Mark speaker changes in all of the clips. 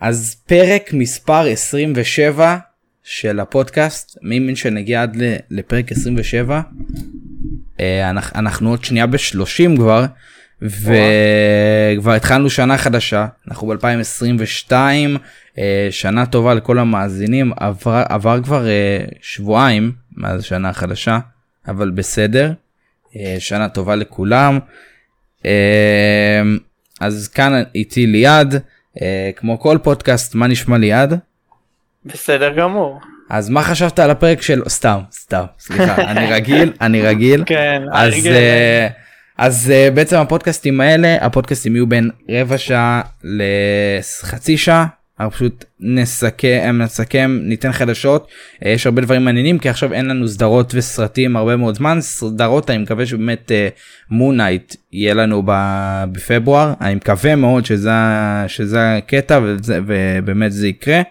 Speaker 1: אז פרק מספר 27 של הפודקאסט, מי מבין שנגיע עד לפרק 27? אה, אנחנו, עוד שנייה ב-30 כבר, וכבר התחלנו שנה חדשה, אנחנו ב-2022, שנה טובה לכל המאזינים, עבר, עבר כבר אה, שבועיים מאז השנה החדשה, אבל בסדר, אה, שנה טובה לכולם. אה, אז כאן איתי ליעד, אה, כמו כל פודקאסט, מה נשמע ליעד?
Speaker 2: בסדר גמור.
Speaker 1: אז מה חשבת על הפרק של סתם סתם סליחה אני רגיל אני רגיל
Speaker 2: כן,
Speaker 1: אז
Speaker 2: הרגל.
Speaker 1: אה, אז אה, בעצם הפודקאסטים האלה הפודקאסטים יהיו בין רבע שעה לחצי שעה. אנחנו פשוט נסכם נסכם ניתן חדשות. אה, יש הרבה דברים מעניינים כי עכשיו אין לנו סדרות וסרטים הרבה מאוד זמן. סדרות אני מקווה שבאמת מונייט יהיה לנו בפברואר. אני מקווה מאוד שזה שזה הקטע וזה, ובאמת זה יקרה.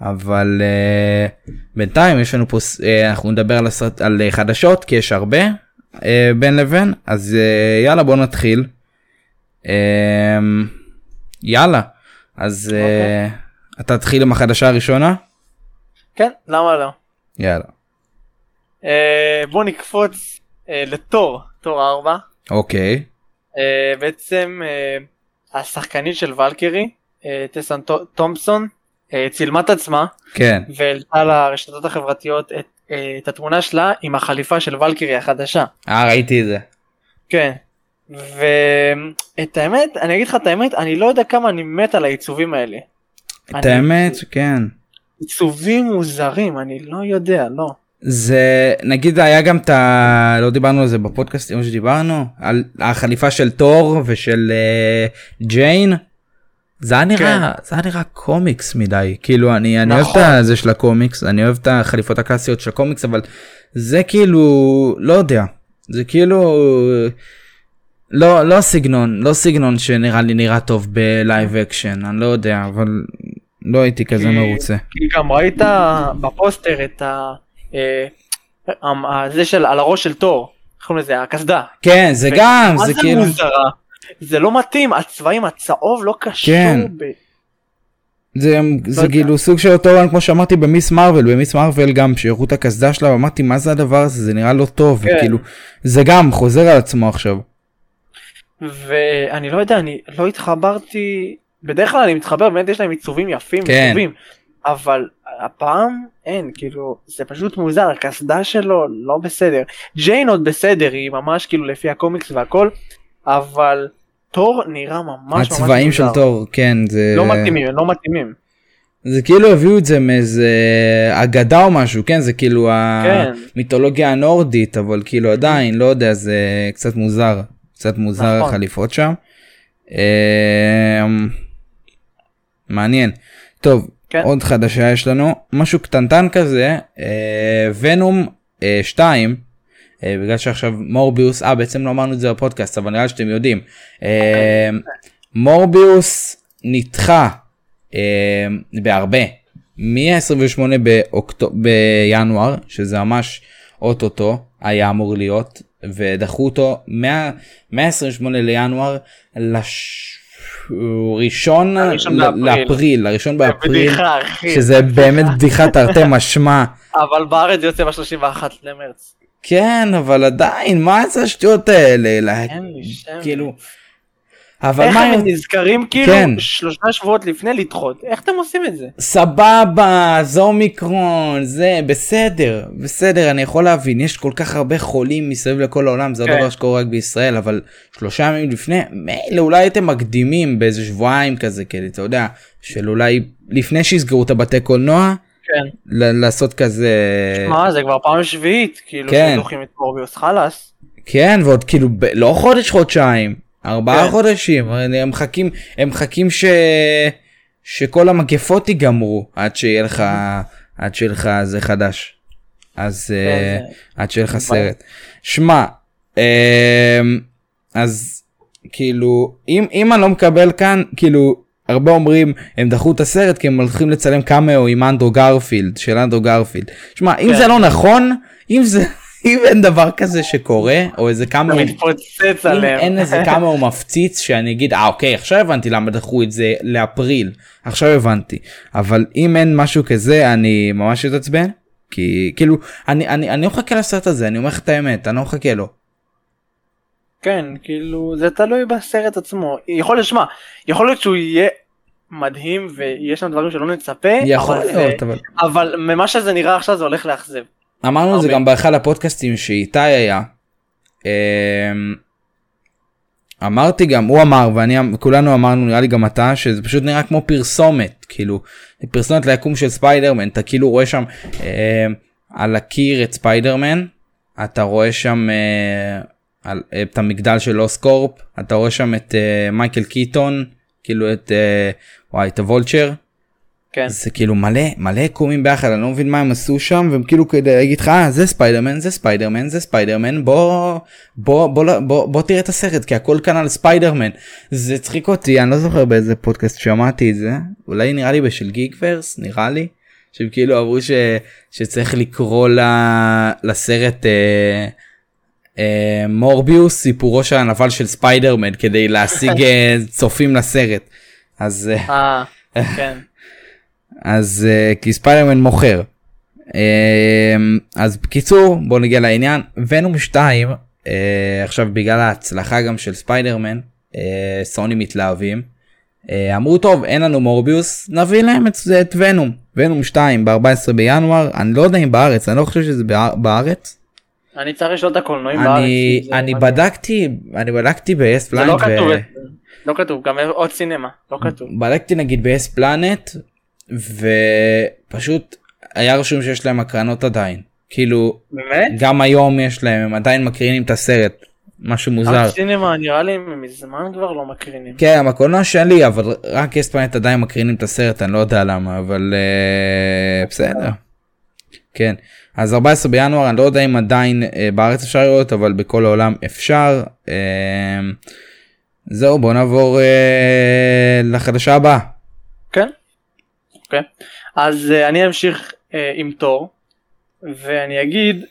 Speaker 1: אבל uh, בינתיים יש לנו פה uh, אנחנו נדבר על, הסרט, על uh, חדשות כי יש הרבה uh, בין לבין. אז uh, יאללה בוא נתחיל. Uh, יאללה אז uh, אתה תתחיל עם החדשה הראשונה
Speaker 2: כן, למה לא?
Speaker 1: יאללה
Speaker 2: אה, בוא נקפוץ אה, לתור, תור 4.
Speaker 1: אוקיי
Speaker 2: אה, בעצם אה, השחקנית של ולקרי, אה, טסן תומפסון, אה, צילמה את עצמה
Speaker 1: כן
Speaker 2: והעלתה לרשתות החברתיות את, אה, את התמונה שלה עם החליפה של ולקרי החדשה.
Speaker 1: אה ראיתי את זה
Speaker 2: כן. ואת האמת, אני אגיד לך את האמת, אני לא יודע כמה אני מת על העיצובים האלה.
Speaker 1: את
Speaker 2: אני-
Speaker 1: האמת כן
Speaker 2: עיצובים מוזרים, אני לא יודע, לא.
Speaker 1: זה נגיד היה גם את ה... לא דיברנו על זה בפודקאסט מה שדיברנו על החליפה של תור ושל uh, ג'יין. זה היה נראה זה היה נראה קומיקס מדי כאילו אני אני אוהב את
Speaker 2: נכון.
Speaker 1: זה של הקומיקס אני אוהב את החליפות הקלאסיות של הקומיקס אבל זה כאילו לא יודע זה כאילו לא לא סגנון לא סגנון שנראה לי נראה טוב ב live action אני לא יודע אבל לא הייתי כזה
Speaker 2: כי-
Speaker 1: מרוצה.
Speaker 2: כי גם ראית בפוסטר את ה... אה, ה- זה של על הראש של תור, איך קוראים לזה? הקסדה.
Speaker 1: כן זה גם זה
Speaker 2: זה
Speaker 1: כאילו.
Speaker 2: מוזרה? זה לא מתאים, הצבעים, הצהוב לא קשור.
Speaker 1: כן.
Speaker 2: ב...
Speaker 1: זה, זה
Speaker 2: יודע.
Speaker 1: כאילו סוג של אותו רעיון כמו שאמרתי במיס מרוויל במיס מרוויל גם שהראו את הקסדה שלה אמרתי מה זה הדבר הזה זה נראה לא טוב
Speaker 2: כן.
Speaker 1: כאילו זה גם חוזר על עצמו עכשיו.
Speaker 2: ואני לא יודע, אני לא התחברתי, בדרך כלל אני מתחבר, באמת יש להם עיצובים יפים
Speaker 1: כן.
Speaker 2: וטובים, אבל הפעם אין, כאילו, זה פשוט מוזר, הקסדה שלו לא בסדר. ג'יין עוד בסדר, היא ממש כאילו לפי הקומיקס והכל, אבל תור נראה ממש ממש
Speaker 1: הצבעים של
Speaker 2: מוזר.
Speaker 1: תור כן זה
Speaker 2: לא מתאימים, הם לא מתאימים.
Speaker 1: זה כאילו הביאו את זה מאיזה אגדה או משהו כן זה כאילו
Speaker 2: כן.
Speaker 1: המיתולוגיה הנורדית אבל כאילו עדיין לא יודע זה קצת מוזר קצת מוזר
Speaker 2: נכון.
Speaker 1: החליפות שם. אמ, מעניין טוב
Speaker 2: כן.
Speaker 1: עוד חדשה יש לנו משהו קטנטן כזה אה, ונום 2 אה, בגלל שעכשיו מורביוס אה בעצם לא אמרנו את זה בפודקאסט אבל נראה שאתם יודעים אה, מורביוס נדחה אה, בהרבה מ-28 באוקטו... בינואר שזה ממש אוטוטו היה אמור להיות ודחו אותו מה... 128 לינואר לש... ראשון
Speaker 2: הראשון
Speaker 1: ל-
Speaker 2: באפריל.
Speaker 1: לאפריל לראשון באפריל
Speaker 2: בדיחה.
Speaker 1: שזה באמת בדיחה תרתי משמע
Speaker 2: אבל בארץ יוצא ב-31 למרץ.
Speaker 1: כן אבל עדיין מה זה השטויות האלה לה-
Speaker 2: אין לי שם.
Speaker 1: כאילו אבל
Speaker 2: איך
Speaker 1: מה
Speaker 2: הם נזכרים כאילו
Speaker 1: כן.
Speaker 2: שלושה שבועות לפני לדחות? איך אתם עושים את זה?
Speaker 1: סבבה זה אומיקרון זה בסדר בסדר אני יכול להבין יש כל כך הרבה חולים מסביב לכל העולם זה לא
Speaker 2: כן.
Speaker 1: דבר שקורה רק בישראל אבל שלושה ימים לפני מילא אולי הייתם מקדימים באיזה שבועיים כזה כאילו אתה יודע של אולי לפני שיסגרו את הבתי קולנוע
Speaker 2: כן.
Speaker 1: ל- לעשות כזה
Speaker 2: מה זה כבר פעם שביעית כאילו
Speaker 1: כן.
Speaker 2: שדוחים את מורביוס חלאס.
Speaker 1: כן ועוד כאילו ב- לא חודש חודשיים ארבעה
Speaker 2: כן.
Speaker 1: חודשים הם מחכים הם מחכים ש... שכל המגפות ייגמרו עד שיהיה לך עד שיהיה לך זה חדש. אז
Speaker 2: זה-
Speaker 1: עד שיהיה לך. סרט. שמע אה, אז כאילו אם אם אני לא מקבל כאן כאילו הרבה אומרים הם דחו את הסרט כי הם הולכים לצלם קאמאו עם אנדרו גרפילד של אנדרו גרפילד. שמע אם
Speaker 2: כן.
Speaker 1: זה לא נכון אם זה אם אין דבר כזה שקורה או איזה קאמאו
Speaker 2: מתפוצץ עליהם.
Speaker 1: אין איזה כמה הוא מפציץ שאני אגיד אה אוקיי עכשיו הבנתי למה דחו את זה לאפריל עכשיו הבנתי אבל אם אין משהו כזה אני ממש אתעצבן כי כאילו אני אני אני לא מחכה לסרט הזה אני אומר לך את האמת אני לא מחכה לו.
Speaker 2: כן, כאילו, זה תלוי בסרט עצמו. יכול להיות, שמע, יכול להיות שהוא יהיה מדהים ויש שם דברים שלא נצפה,
Speaker 1: יכול
Speaker 2: אבל,
Speaker 1: להיות אבל
Speaker 2: אבל ממה שזה נראה עכשיו זה הולך לאכזב.
Speaker 1: אמרנו את זה. גם באחד הפודקאסטים שאיתי היה. אמ, אמרתי גם הוא אמר ואני כולנו אמרנו נראה לי גם אתה שזה פשוט נראה כמו פרסומת כאילו פרסומת ליקום של ספיידרמן אתה כאילו רואה שם אה, על הקיר את ספיידרמן אתה רואה שם אה, על, את המגדל של אוסקורפ אתה רואה שם את אה, מייקל קיטון כאילו את אה, וואי את הוולצ'ר
Speaker 2: כן.
Speaker 1: זה כאילו מלא מלא יקומים ביחד אני לא מבין מה הם עשו שם והם כאילו כדי להגיד לך "אה, זה ספיידרמן זה ספיידרמן זה ספיידרמן בוא בוא בוא בוא, בוא, בוא תראה את הסרט כי הכל כאן על ספיידרמן זה צחיק אותי אני לא זוכר באיזה פודקאסט שמעתי את זה אולי נראה לי בשל גיגוורס נראה לי שהם כאילו אמרו ש, שצריך לקרוא ל, לסרט אה, אה, מורביוס סיפורו של הנבל של ספיידרמן כדי להשיג אה, צופים לסרט אז. אה,
Speaker 2: כן.
Speaker 1: אז uh, כי ספיידרמן מוכר. Uh, אז בקיצור בוא נגיע לעניין ונום 2 uh, עכשיו בגלל ההצלחה גם של ספיידרמן uh, סוני מתלהבים. Uh, אמרו טוב אין לנו מורביוס נביא להם את, את ונום ונום 2 ב-14 בינואר אני לא יודע אם בארץ אני לא חושב שזה בא- בארץ.
Speaker 2: אני צריך לשאול את הקולנועים בארץ.
Speaker 1: אני אני. בדקתי אני בדקתי ב-S
Speaker 2: זה לא כתוב, לא כתוב, גם עוד סינמה, לא כתוב.
Speaker 1: בדקתי נגיד ב-S פלנט ופשוט היה רשום שיש להם הקרנות עדיין כאילו
Speaker 2: באמת?
Speaker 1: גם היום יש להם הם עדיין מקרינים את הסרט משהו מוזר.
Speaker 2: עוד סינמה נראה לי הם מזמן כבר לא מקרינים.
Speaker 1: כן הקולנוע שלי אבל רק S פלנט עדיין מקרינים את הסרט אני לא יודע למה אבל uh, בסדר. כן אז 14 בינואר אני לא יודע אם עדיין uh, בארץ אפשר לראות אבל בכל העולם אפשר. Uh, זהו בוא נעבור uh, לחדשה הבאה.
Speaker 2: כן. אוקיי. אז אה, אני אמשיך אה, עם תור ואני אגיד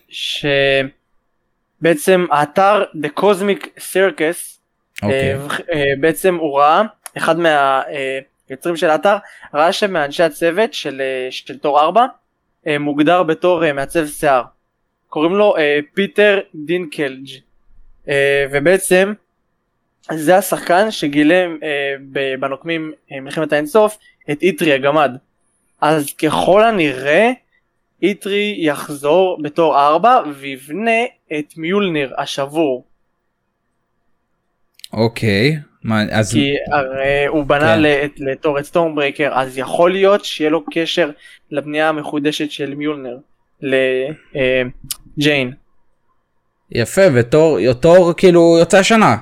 Speaker 2: שבעצם האתר The Cosmic Circus
Speaker 1: אוקיי.
Speaker 2: אה, אה, בעצם הוא ראה אחד מהיוצרים של האתר ראה שמאנשי הצוות של, של תור 4 אה, מוגדר בתור מעצב שיער. קוראים לו פיטר דינקלג' ובעצם זה השחקן שגילם בנוקמים מלחמת האינסוף את איטרי הגמד. אז ככל הנראה איטרי יחזור בתור 4 ויבנה את מיולניר השבור.
Speaker 1: אוקיי. מה, אז
Speaker 2: כי הרי הוא בנה
Speaker 1: כן.
Speaker 2: לת- לתור את סטורמברייקר אז יכול להיות שיהיה לו קשר לבנייה המחודשת של מיולנר לג'יין.
Speaker 1: יפה ותור תור כאילו יוצא השנה.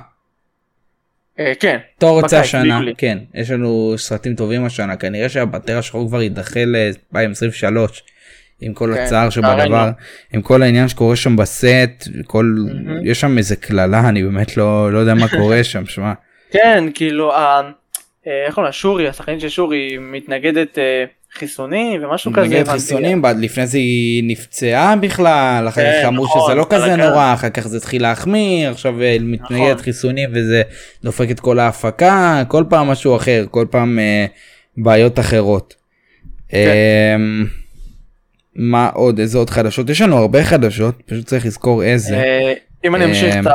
Speaker 2: כן.
Speaker 1: תור
Speaker 2: בקיץ,
Speaker 1: השנה. כן יש לנו סרטים טובים השנה כנראה שהבטר השחור כבר יידחה ל-2023 עם כל
Speaker 2: כן,
Speaker 1: הצער. שבדבר עם כל העניין שקורה שם בסט כל
Speaker 2: מהמם.
Speaker 1: יש שם איזה קללה אני באמת לא לא יודע מה קורה שם שמע
Speaker 2: כן כאילו ה- אה, איך קוראים לה שורי השחקנית של שורי מתנגדת אה, חיסונים ומשהו כזה.
Speaker 1: נגד. חיסונים בעד לפני זה היא נפצעה בכלל אחר
Speaker 2: כן,
Speaker 1: כך אמרו
Speaker 2: נכון,
Speaker 1: שזה לא כזה
Speaker 2: בלאגן.
Speaker 1: נורא אחר כך זה התחיל להחמיר עכשיו אה, מתנגדת
Speaker 2: נכון.
Speaker 1: חיסונים וזה דופק את כל ההפקה כל פעם משהו אחר כל פעם אה, בעיות אחרות.
Speaker 2: כן.
Speaker 1: אה, מה עוד איזה עוד חדשות יש לנו הרבה חדשות פשוט צריך לזכור איזה
Speaker 2: אה, אם אני אמשיך את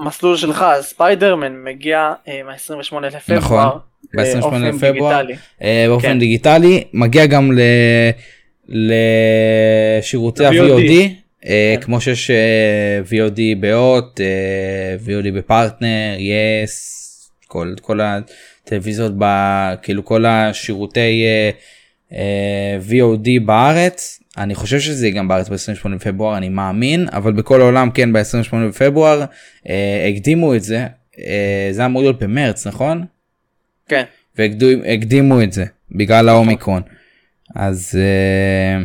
Speaker 2: המסלול שלך ספיידרמן מגיע אה, מה-28 לפברואר.
Speaker 1: נכון, ב- 28
Speaker 2: באופן
Speaker 1: לפברואר.
Speaker 2: דיגיטלי.
Speaker 1: אה, באופן
Speaker 2: כן.
Speaker 1: דיגיטלי מגיע גם ל... לשירותי
Speaker 2: ה-VOD.
Speaker 1: אה,
Speaker 2: כן.
Speaker 1: כמו שיש אה, VOD אה, VOD בפרטנר, יס, כל כל הטלוויזיות, ב- כאילו כל השירותי אה, אה, VOD בארץ. אני חושב שזה גם בארץ ב-28 בפברואר אני מאמין אבל בכל העולם כן ב-28 בפברואר אה, הקדימו את זה אה, זה אמור להיות במרץ נכון?
Speaker 2: כן.
Speaker 1: והקדימו את זה בגלל האומיקרון. אז אה,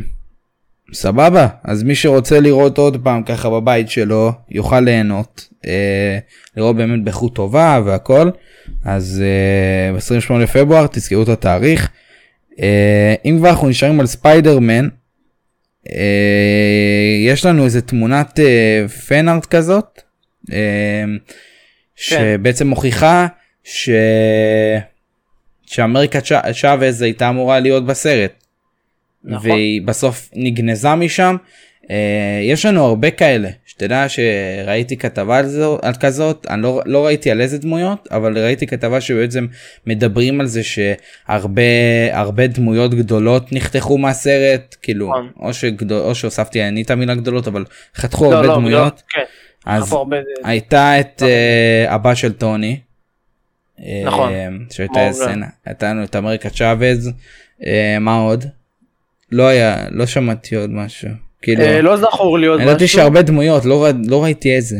Speaker 1: סבבה, אז מי שרוצה לראות עוד פעם ככה בבית שלו יוכל ליהנות, אה, לראות באמת באיכות טובה והכל, אז אה, ב-28 לפברואר תזכרו את התאריך. אה, אם כבר אנחנו נשארים על ספיידרמן, אה, יש לנו איזה תמונת אה, פנארט כזאת, אה, שבעצם מוכיחה ש... שאמריקה צ'אבז הייתה אמורה להיות בסרט.
Speaker 2: נכון.
Speaker 1: והיא בסוף נגנזה משם. Uh, יש לנו הרבה כאלה שתדע שראיתי כתבה על, זו, על כזאת אני לא, לא ראיתי על איזה דמויות אבל ראיתי כתבה שבעצם מדברים על זה שהרבה הרבה דמויות גדולות נחתכו מהסרט כאילו
Speaker 2: נכון.
Speaker 1: או, שגדול, או שהוספתי אני את המילה גדולות אבל חתכו
Speaker 2: לא,
Speaker 1: הרבה
Speaker 2: לא,
Speaker 1: דמויות
Speaker 2: לא, כן.
Speaker 1: אז
Speaker 2: הרבה-
Speaker 1: הייתה את uh, אבא של טוני.
Speaker 2: נכון.
Speaker 1: אה, שהייתה. סצנה הייתה לנו את אמריקה צ'אבז אה, מה עוד? לא היה לא שמעתי עוד משהו כאילו
Speaker 2: אה, לא זכור לי עוד
Speaker 1: אני ידעתי
Speaker 2: משהו.
Speaker 1: שהרבה דמויות לא לא ראיתי איזה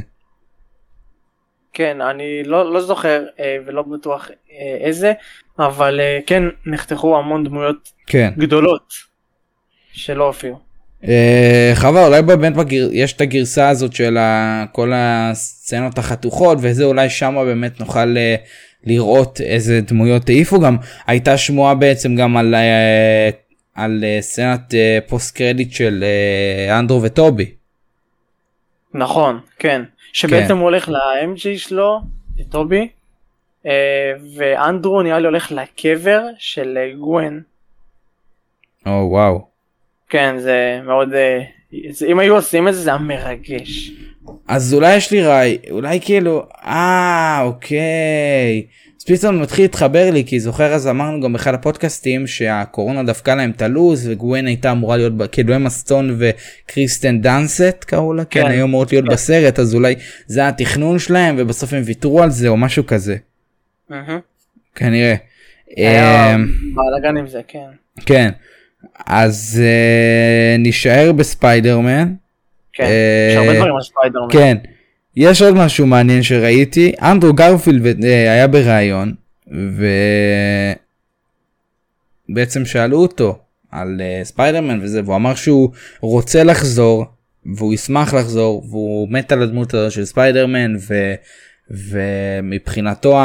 Speaker 2: כן, אני לא, לא זוכר אה, ולא בטוח אה, איזה, אבל אה, כן נחתכו המון דמויות
Speaker 1: כן
Speaker 2: גדולות שלא הופיעו.
Speaker 1: אה, חבל אולי באמת בגר... יש את הגרסה הזאת של ה... כל הסצנות החתוכות וזה אולי שמה באמת נוכל אה, לראות איזה דמויות העיפו גם הייתה שמועה בעצם גם על אה, על אה, סצנת אה, פוסט קרדיט של אה, אנדרו וטובי.
Speaker 2: נכון, כן. שבעצם הוא הולך ל-MG שלו, לטובי, אה, ואנדרו נראה לי הולך לקבר של אה, גווין.
Speaker 1: או וואו.
Speaker 2: כן, זה מאוד... אם היו עושים את זה זה היה מרגש.
Speaker 1: אז אולי יש לי רעי, אולי כאילו, אה, אוקיי. אז פתאום מתחיל להתחבר לי, כי זוכר אז אמרנו גם באחד הפודקאסטים שהקורונה דפקה להם את הלו"ז, וגווין הייתה אמורה להיות, כאילו אמה סטון וקריסטן דאנסט קראו לה, כן,
Speaker 2: כן,
Speaker 1: היו אמורות להיות
Speaker 2: כן.
Speaker 1: בסרט, אז אולי זה התכנון שלהם, ובסוף הם ויתרו על זה, או משהו כזה,
Speaker 2: מהמם.
Speaker 1: כנראה.
Speaker 2: היה
Speaker 1: אמ,
Speaker 2: בלאגן עם זה, כן.
Speaker 1: כן, אז אה, נישאר בספיידרמן.
Speaker 2: כן,
Speaker 1: אה,
Speaker 2: יש הרבה דברים על ספיידרמן.
Speaker 1: כן. יש עוד משהו מעניין שראיתי, אנדרו גרפילד אה, היה בריאיון, ובעצם שאלו אותו על אה, ספיידרמן וזה, והוא אמר שהוא רוצה לחזור, והוא ישמח לחזור, והוא מת על הדמות הזאת של ספיידרמן, ו... ומבחינתו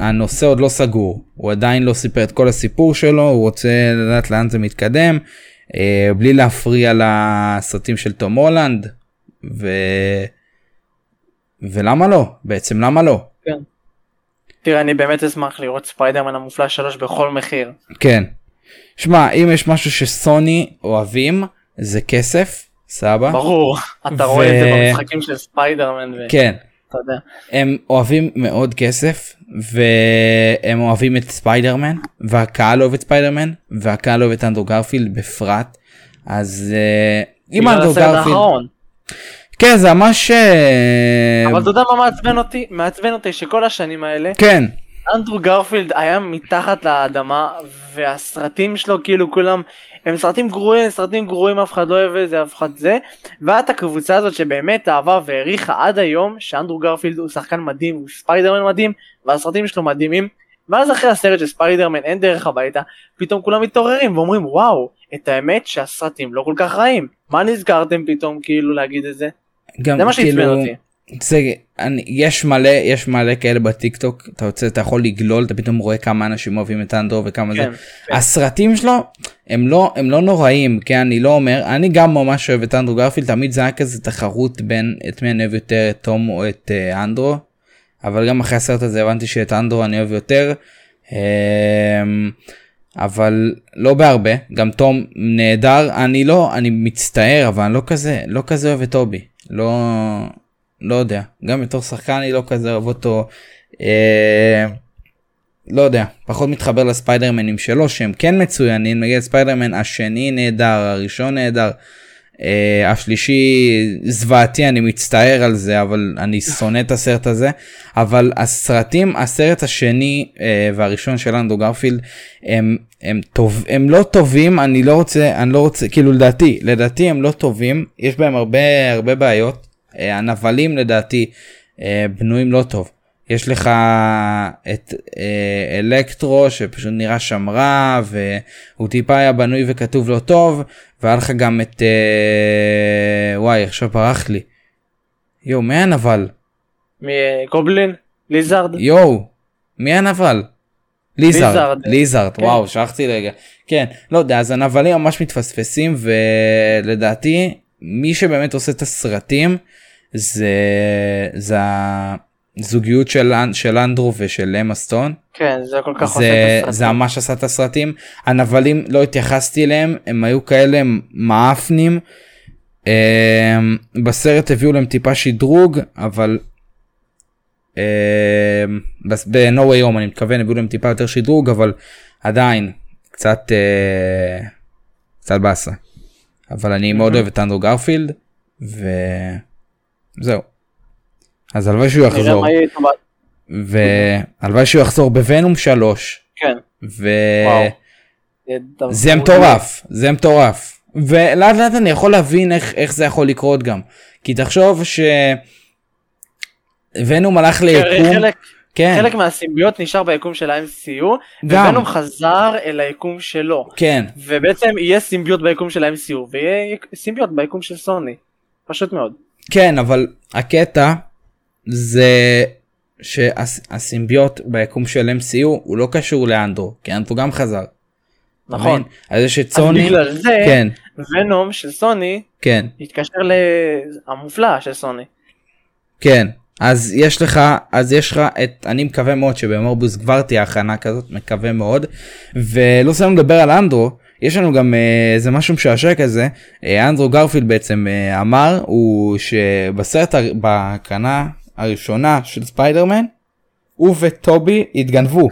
Speaker 1: הנושא עוד לא סגור, הוא עדיין לא סיפר את כל הסיפור שלו, הוא רוצה לדעת לאן זה מתקדם, אה, בלי להפריע לסרטים של תום הולנד, ו... ולמה לא? בעצם למה לא?
Speaker 2: תראה, אני באמת אשמח לראות ספיידרמן המופלא 3 בכל מחיר.
Speaker 1: כן. שמע, אם יש משהו שסוני אוהבים, זה כסף, סבא.
Speaker 2: ברור, אתה רואה את זה במשחקים של ספיידרמן, ואתה
Speaker 1: כן.
Speaker 2: יודע.
Speaker 1: הם אוהבים מאוד כסף, והם אוהבים את ספיידרמן, והקהל אוהב את ספיידרמן, והקהל אוהב את אנדרו גרפילד בפרט. אז אה, אם אנדרו גרפילד... כן, זה ממש... אה,
Speaker 2: אבל אתה יודע מה מעצבן אותי? מעצבן אותי שכל השנים האלה,
Speaker 1: כן,
Speaker 2: אנדרו גרפילד היה מתחת לאדמה, והסרטים שלו כאילו כולם, הם סרטים גרועים, סרטים גרועים, אף אחד לא אוהב את זה, אף אחד זה, והיה את הקבוצה הזאת שבאמת אהבה והעריכה עד היום, שאנדרו גרפילד הוא שחקן מדהים, הוא ספיידרמן מדהים, והסרטים שלו מדהימים, ואז אחרי הסרט של ספיידרמן אין דרך הביתה, פתאום כולם מתעוררים ואומרים וואו, את האמת שהסרטים לא כל כך רעים, מה נזכרתם פתאום כאילו להגיד את זה?
Speaker 1: גם
Speaker 2: זה מה שעצבן
Speaker 1: כאילו...
Speaker 2: אותי.
Speaker 1: זה, אני, יש מלא יש מלא כאלה בטיק טוק אתה רוצה אתה יכול לגלול אתה פתאום רואה כמה אנשים אוהבים את אנדרו וכמה
Speaker 2: כן,
Speaker 1: זה הסרטים שלו הם לא הם לא נוראים כי אני לא אומר אני גם ממש אוהב את אנדרו גרפילד תמיד זה היה כזה תחרות בין את מי אני אוהב יותר את תום או את uh, אנדרו. אבל גם אחרי הסרט הזה הבנתי שאת אנדרו אני אוהב יותר. Um, אבל לא בהרבה גם תום נהדר. אני לא אני מצטער אבל אני לא כזה לא כזה אוהב את טובי. לא לא יודע גם בתור שחקן אני לא כזה אוהב אותו. אה, לא יודע פחות מתחבר לספיידרמנים שלו שהם כן מצוינים נגיד ספיידרמן השני נהדר הראשון נהדר. Uh, השלישי זוועתי אני מצטער על זה אבל אני שונא את הסרט הזה אבל הסרטים הסרט השני uh, והראשון של אנדרו גרפילד הם הם טוב הם לא טובים אני לא רוצה אני לא רוצה כאילו לדעתי לדעתי הם לא טובים יש בהם הרבה הרבה בעיות הנבלים לדעתי uh, בנויים לא טוב. יש לך את אה, אלקטרו שפשוט נראה שם רע והוא טיפה היה בנוי וכתוב לא טוב והיה לך גם את אה, וואי עכשיו ברח לי. יואו מי הנבל?
Speaker 2: מגובלין? ליזארד?
Speaker 1: יואו מי הנבל? ליזארד.
Speaker 2: ליזארד, כן.
Speaker 1: וואו שכחתי רגע. כן, לא יודע, אז הנבלים ממש מתפספסים ולדעתי מי שבאמת עושה את הסרטים זה, זה הזוגיות של, של אנדרו ושל אמה סטון.
Speaker 2: כן, זה כל כך עושה
Speaker 1: זה,
Speaker 2: את הסרט.
Speaker 1: זה ממש עשה את הסרטים. הנבלים לא התייחסתי אליהם, הם היו כאלה מאפנים. אמ, בסרט הביאו להם טיפה שדרוג, אבל אמ, ב-No way home אני מתכוון הביאו להם טיפה יותר שדרוג, אבל עדיין קצת אה, קצת באסה. אבל אני מאוד אוהב את אנדרו גרפילד, וזהו. אז הלוואי שהוא יחזור. והלוואי שהוא יחזור בוונום 3
Speaker 2: כן,
Speaker 1: וזה מטורף זה מטורף. ולאט לאט אני יכול להבין איך איך זה יכול לקרות גם. כי תחשוב שוונום הלך ליקום.
Speaker 2: חלק,
Speaker 1: כן
Speaker 2: חלק מהסימביות נשאר ביקום של ה-MCU,
Speaker 1: גם.
Speaker 2: וונום חזר אל היקום שלו.
Speaker 1: כן
Speaker 2: ובעצם יהיה סימביות ביקום של ה-MCU, ויהיה סימביות ביקום של סוני. פשוט מאוד.
Speaker 1: כן אבל הקטע זה שהסימביוט ביקום של MCU הוא לא קשור לאנדרו כי אנדרו גם חזר.
Speaker 2: נכון.
Speaker 1: אז יש את
Speaker 2: אז
Speaker 1: סוני
Speaker 2: בגלל זה,
Speaker 1: כן
Speaker 2: ונום של סוני
Speaker 1: כן
Speaker 2: התקשר למופלא של סוני.
Speaker 1: כן אז יש לך אז יש לך את אני מקווה מאוד שבמורבוס כבר תהיה הכנה כזאת מקווה מאוד. ולא סיימנו לדבר על אנדרו יש לנו גם אה, איזה משהו משעשע כזה. אה, אנדרו גרפילד בעצם אה, אמר הוא שבסרט בהקרנה הראשונה של ספיידרמן הוא וטובי התגנבו.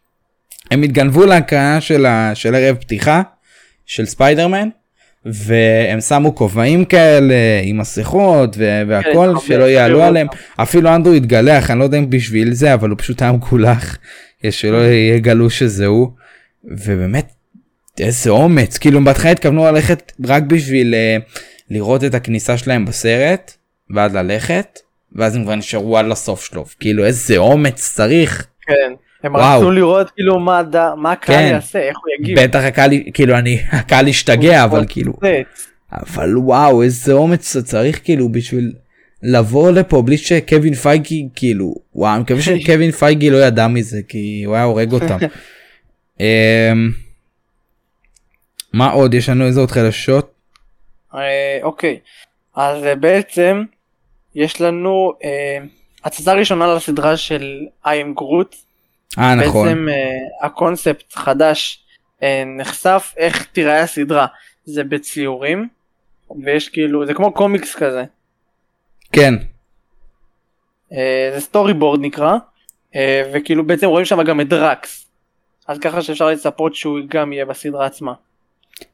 Speaker 1: הם התגנבו להקרנה של, ה, של ערב פתיחה של ספיידרמן והם שמו כובעים כאלה עם מסכות ו- והכל
Speaker 2: כן,
Speaker 1: שלא יעלו עליהם. אפילו אנדרו התגלח אני לא יודע אם בשביל זה אבל הוא פשוט היה מגולח שלא יגלו שזה הוא. ובאמת איזה אומץ. כאילו בהתחלה התכוונו ללכת רק בשביל אה, לראות את הכניסה שלהם בסרט ואז ללכת ואז הם כבר נשארו עד לסוף שלו. כאילו איזה אומץ צריך.
Speaker 2: כן. הם
Speaker 1: וואו.
Speaker 2: רצו לראות כאילו מה הד- מה הקהל
Speaker 1: כן.
Speaker 2: יעשה, איך הוא יגיב.
Speaker 1: בטח הקהל כאילו אני הקהל השתגע אבל כאילו. אבל וואו איזה אומץ צריך כאילו בשביל לבוא לפה בלי שקווין פייגי כאילו וואו אני מקווה שקווין פייגי לא ידע מזה כי הוא היה הורג אותם. אמ, מה עוד יש לנו איזה עוד חדשות
Speaker 2: אה, אוקיי. אז אה, בעצם יש לנו אה, הצצה ראשונה לסדרה של I am Groot.
Speaker 1: אה נכון
Speaker 2: בעצם אה, הקונספט חדש אה, נחשף איך תיראה הסדרה. זה בציורים ויש כאילו זה כמו קומיקס כזה.
Speaker 1: כן
Speaker 2: אה, זה storyboard נקרא אה, וכאילו בעצם רואים שם גם את דראקס. אז ככה שאפשר לצפות שהוא גם יהיה בסדרה עצמה.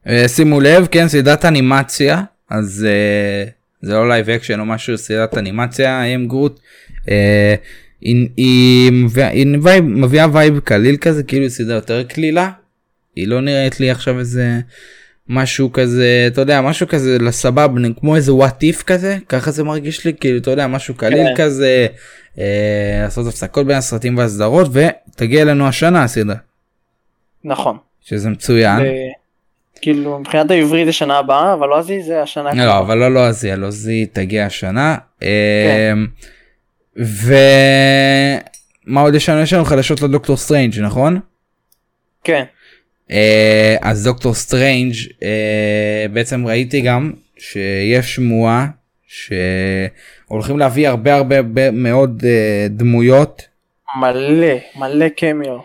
Speaker 1: אה, שימו לב כן סדרת אנימציה אז אה, זה לא live action או משהו סדרת אנימציה I Am Groot. אה, היא, היא, מביאה, היא vibe, מביאה vibe קליל כזה כאילו סדרה יותר קלילה. היא לא נראית לי עכשיו איזה משהו כזה אתה יודע משהו כזה לסבב כמו איזה What If כזה ככה זה מרגיש לי כאילו אתה יודע משהו קליל
Speaker 2: כן.
Speaker 1: כזה אה, לעשות הפסקות בין הסרטים והסדרות ותגיע אלינו השנה הסדרה
Speaker 2: נכון.
Speaker 1: שזה מצוין.
Speaker 2: ו- כאילו מבחינת העברית זה שנה הבאה אבל לא זה זה השנה.
Speaker 1: לא
Speaker 2: הקרובה.
Speaker 1: אבל לא לא אז לא זי תגיע השנה.
Speaker 2: כן.
Speaker 1: אמ, ומה עוד יש לנו? יש לנו חדשות לדוקטור סטרנג' נכון?
Speaker 2: כן.
Speaker 1: אה, אז דוקטור סטרנג' אה, בעצם ראיתי גם שיש שמועה שהולכים להביא הרבה הרבה הרבה מאוד אה, דמויות.
Speaker 2: מלא מלא קמיו.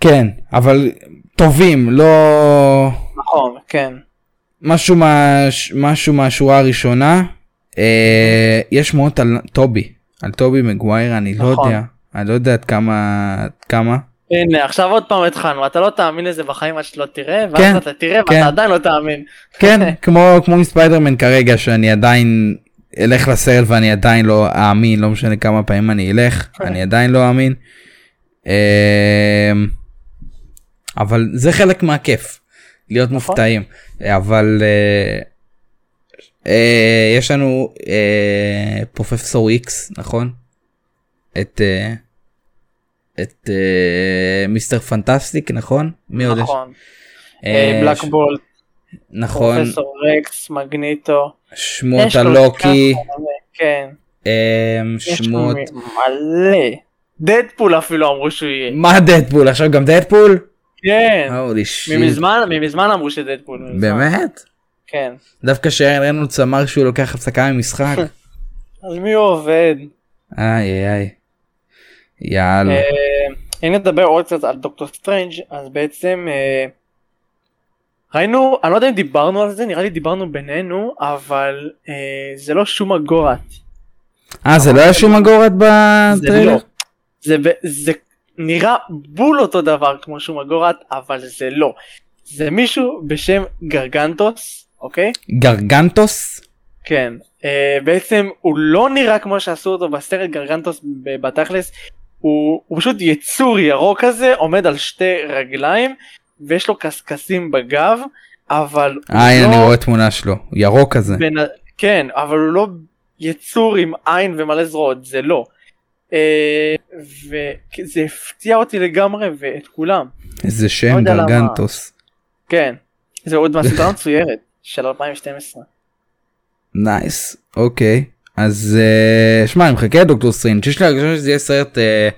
Speaker 1: כן אבל טובים לא
Speaker 2: נכון כן.
Speaker 1: משהו מה, משהו מהשורה הראשונה אה, יש שמועות על טובי על טובי מגווייר אני לא
Speaker 2: נכון.
Speaker 1: יודע אני לא יודע עד כמה עד כמה
Speaker 2: הנה עכשיו עוד פעם התחלנו אתה לא תאמין לזה בחיים עד שלא תראה
Speaker 1: כן,
Speaker 2: ואז אתה תראה
Speaker 1: כן.
Speaker 2: ואתה עדיין לא תאמין.
Speaker 1: כן כמו כמו עם ספיידרמן כרגע שאני עדיין אלך לסרט ואני עדיין לא אאמין לא משנה כמה פעמים אני אלך אני עדיין לא אאמין. אה, אבל זה חלק מהכיף להיות
Speaker 2: נכון.
Speaker 1: מופתעים אבל אה, אה, יש לנו אה, פרופסור איקס נכון? את אה, את אה, מיסטר פנטסטיק נכון? מי עוד יש?
Speaker 2: נכון.
Speaker 1: אה,
Speaker 2: בלק
Speaker 1: ש-
Speaker 2: בולט,
Speaker 1: נכון
Speaker 2: פרופסור רקס, מגניטו.
Speaker 1: שמות
Speaker 2: יש
Speaker 1: הלוקי
Speaker 2: כן.
Speaker 1: אה,
Speaker 2: יש
Speaker 1: שמות
Speaker 2: מלא. דדפול אפילו אמרו שהוא יהיה.
Speaker 1: מה דדפול עכשיו גם דדפול?
Speaker 2: כן. ממזמן, ממזמן אמרו שדדפול.
Speaker 1: באמת?
Speaker 2: כן.
Speaker 1: דווקא שריאן ריינולדס אמר שהוא לוקח הפסקה ממשחק.
Speaker 2: על מי הוא עובד?
Speaker 1: איי איי איי. יאללה.
Speaker 2: אה, אם נדבר עוד קצת על דוקטור סטרנג' אז בעצם אה, ראינו אני לא יודע אם דיברנו על זה נראה לי דיברנו בינינו אבל אה, זה לא שום אגורת.
Speaker 1: אה זה לא היה שום אגורת
Speaker 2: זה
Speaker 1: בטריילר?
Speaker 2: לא. זה נראה בול אותו דבר כמו שום אגורת אבל זה לא. זה מישהו בשם גרגנטוס אוקיי?
Speaker 1: גרגנטוס?
Speaker 2: כן. אה, בעצם הוא לא נראה כמו שעשו אותו בסרט גרגנטוס בתכלס. הוא, הוא פשוט יצור ירוק כזה עומד על שתי רגליים ויש לו קשקשים בגב אבל
Speaker 1: אה הנה
Speaker 2: לא
Speaker 1: אני רואה תמונה שלו. ירוק כזה.
Speaker 2: בן... כן אבל הוא לא יצור עם עין ומלא זרועות זה לא. אה, וזה הפתיע אותי לגמרי ואת כולם
Speaker 1: איזה
Speaker 2: לא
Speaker 1: שם
Speaker 2: למה.
Speaker 1: גרגנטוס.
Speaker 2: כן זה עוד מהסדרה מצוירת של 2012
Speaker 1: nice. אוקיי. אז אה, שמע אני מחכה לדוקטור סטרינג' יש לי הרגשה שזה יהיה סרט אה,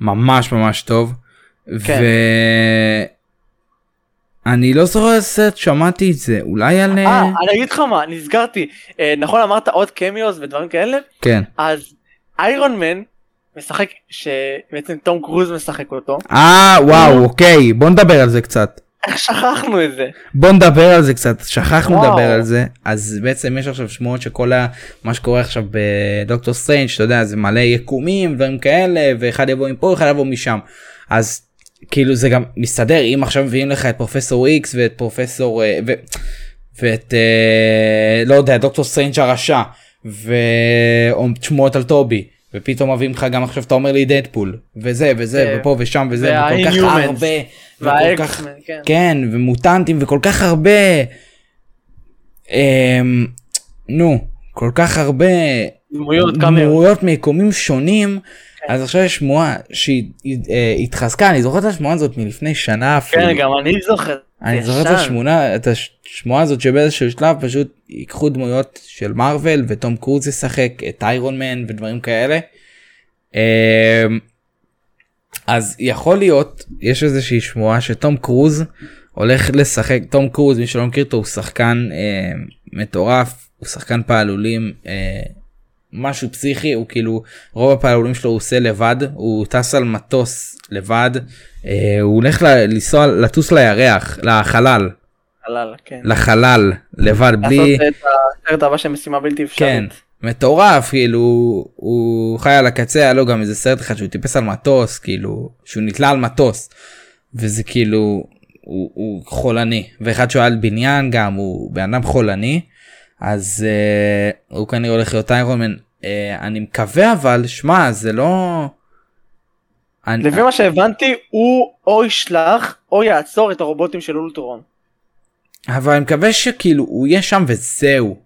Speaker 1: ממש ממש טוב.
Speaker 2: כן.
Speaker 1: אני לא זוכר איזה סרט שמעתי את זה אולי על
Speaker 2: אה
Speaker 1: אה,
Speaker 2: אני אגיד לך מה נזכרתי אה, נכון אמרת עוד cameos ודברים כאלה
Speaker 1: כן
Speaker 2: אז איירון מן משחק שבעצם תום קרוז משחק אותו
Speaker 1: אה וואו אוקיי בוא נדבר על זה קצת.
Speaker 2: איך שכחנו את זה.
Speaker 1: בוא נדבר על זה קצת שכחנו
Speaker 2: וואו.
Speaker 1: לדבר על זה. אז בעצם יש עכשיו שמועות שכל ה... מה שקורה עכשיו בדוקטור סטריינג' אתה יודע זה מלא יקומים דברים כאלה ואחד יבוא מפה אחד יבוא משם. אז כאילו זה גם מסתדר אם עכשיו מביאים לך את פרופסור איקס ואת פרופסור אה, ו... ואת אה, לא יודע דוקטור סטריינג' הרשע ושמועות על טובי ופתאום מביאים לך גם עכשיו אתה אומר לי דדפול וזה וזה
Speaker 2: כן.
Speaker 1: ופה ושם וזה וכל כך. הרבה וכל כך
Speaker 2: כן.
Speaker 1: כן ומוטנטים וכל כך הרבה אמ, נו כל כך הרבה
Speaker 2: דמויות
Speaker 1: דמויות מיקומים שונים. אז עכשיו יש שמועה שהתחזקה אני זוכר את השמועה הזאת מלפני שנה אפילו.
Speaker 2: כן גם אני זוכר
Speaker 1: אני זוכר את. השמונה את השמועה הזאת שבאיזשהו שלב פשוט ייקחו דמויות של מארוול ותום קרוז ישחק את איירון מן ודברים כאלה. אמ, אז יכול להיות יש איזושהי שמועה שתום קרוז הולך לשחק תום קרוז מי שלא מכיר אותו הוא שחקן אה, מטורף הוא שחקן פעלולים אה, משהו פסיכי הוא כאילו רוב הפעלולים שלו הוא עושה לבד הוא טס על מטוס לבד אה, הוא הולך ל- לנסוע לטוס לירח לחלל
Speaker 2: חלל, כן.
Speaker 1: לחלל לבד בלי
Speaker 2: לעשות את הסרט הבא של משימה בלתי אפשרית.
Speaker 1: כן מטורף כאילו הוא חי על הקצה היה לו גם איזה סרט אחד שהוא טיפס על מטוס כאילו שהוא נתלה על מטוס וזה כאילו הוא, הוא חולני ואחד שהוא על בניין גם הוא בן אדם חולני אז uh, הוא כנראה הולך להיות איירון מן אני מקווה אבל שמע זה לא. אני,
Speaker 2: לפי מה שהבנתי הוא או ישלח או יעצור את הרובוטים של אולטרון.
Speaker 1: אבל אני מקווה שכאילו הוא יהיה שם וזהו.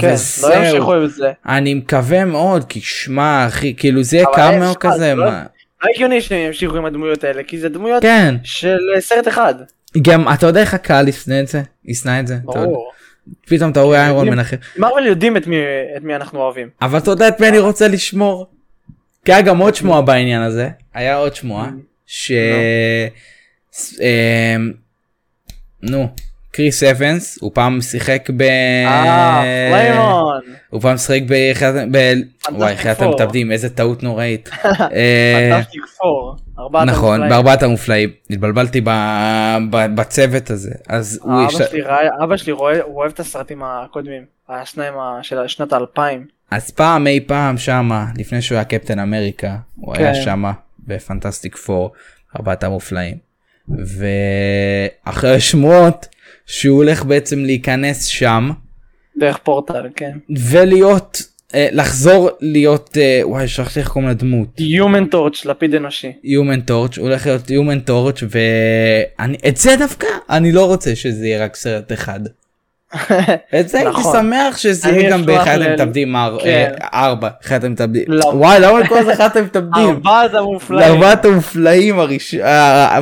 Speaker 2: כן, לא ימשיכו עם זה.
Speaker 1: אני מקווה מאוד כי שמע אחי כאילו זה יהיה
Speaker 2: יש-
Speaker 1: כזה
Speaker 2: לא-
Speaker 1: מה.
Speaker 2: הגיוני שהם ימשיכו עם הדמויות האלה כי זה דמויות
Speaker 1: כן
Speaker 2: של אה, סרט אחד.
Speaker 1: גם אתה יודע איך הקהל ישנא את זה ישנא את זה.
Speaker 2: ברור.
Speaker 1: פתאום אתה רואה איירון. מן אחר
Speaker 2: מרוויל יודעים את מי את מי אנחנו אוהבים.
Speaker 1: אבל אתה יודע את מי אני רוצה לשמור. כי היה גם עוד שמועה בעניין הזה היה עוד שמועה ש... ס- אמ, נו קריס אבנס הוא פעם שיחק ב...
Speaker 2: אה, פליימון.
Speaker 1: הוא פעם שיחק ב... וואי
Speaker 2: פור.
Speaker 1: המתאבדים איזה טעות נוראית. אה,
Speaker 2: פנטסטיק פור. ארבעת
Speaker 1: נכון
Speaker 2: המופלאים.
Speaker 1: בארבעת המופלאים התבלבלתי ב- ב- בצוות הזה אז הוא יש...
Speaker 2: אבא שלי ראה- אבא שלי רואה הוא אוהב את הסרטים הקודמים. השניים של שנת האלפיים.
Speaker 1: אז פעם אי פעם שמה לפני שהוא היה קפטן אמריקה הוא היה
Speaker 2: כן.
Speaker 1: שמה בפנטסטיק פור ארבעת המופלאים ואחרי השמועות שהוא הולך בעצם להיכנס שם
Speaker 2: דרך פורטל כן.
Speaker 1: ולהיות לחזור להיות אה, וואי שכחתי איך קוראים לדמות
Speaker 2: Human Torch לפיד אנושי.
Speaker 1: Human Torch הוא הולך להיות Human Torch ואני את זה דווקא אני לא רוצה שזה יהיה רק סרט אחד. את זה הייתי
Speaker 2: נכון.
Speaker 1: שמח שזה יהיה גם באחד המתאבדים
Speaker 2: כן.
Speaker 1: אה, ארבע אחד המתאבדים
Speaker 2: לא.
Speaker 1: וואי למה לקרוא לזה אחד המתאבדים
Speaker 2: ארבעת המופלאים.
Speaker 1: ארבעת המופלאים הראשון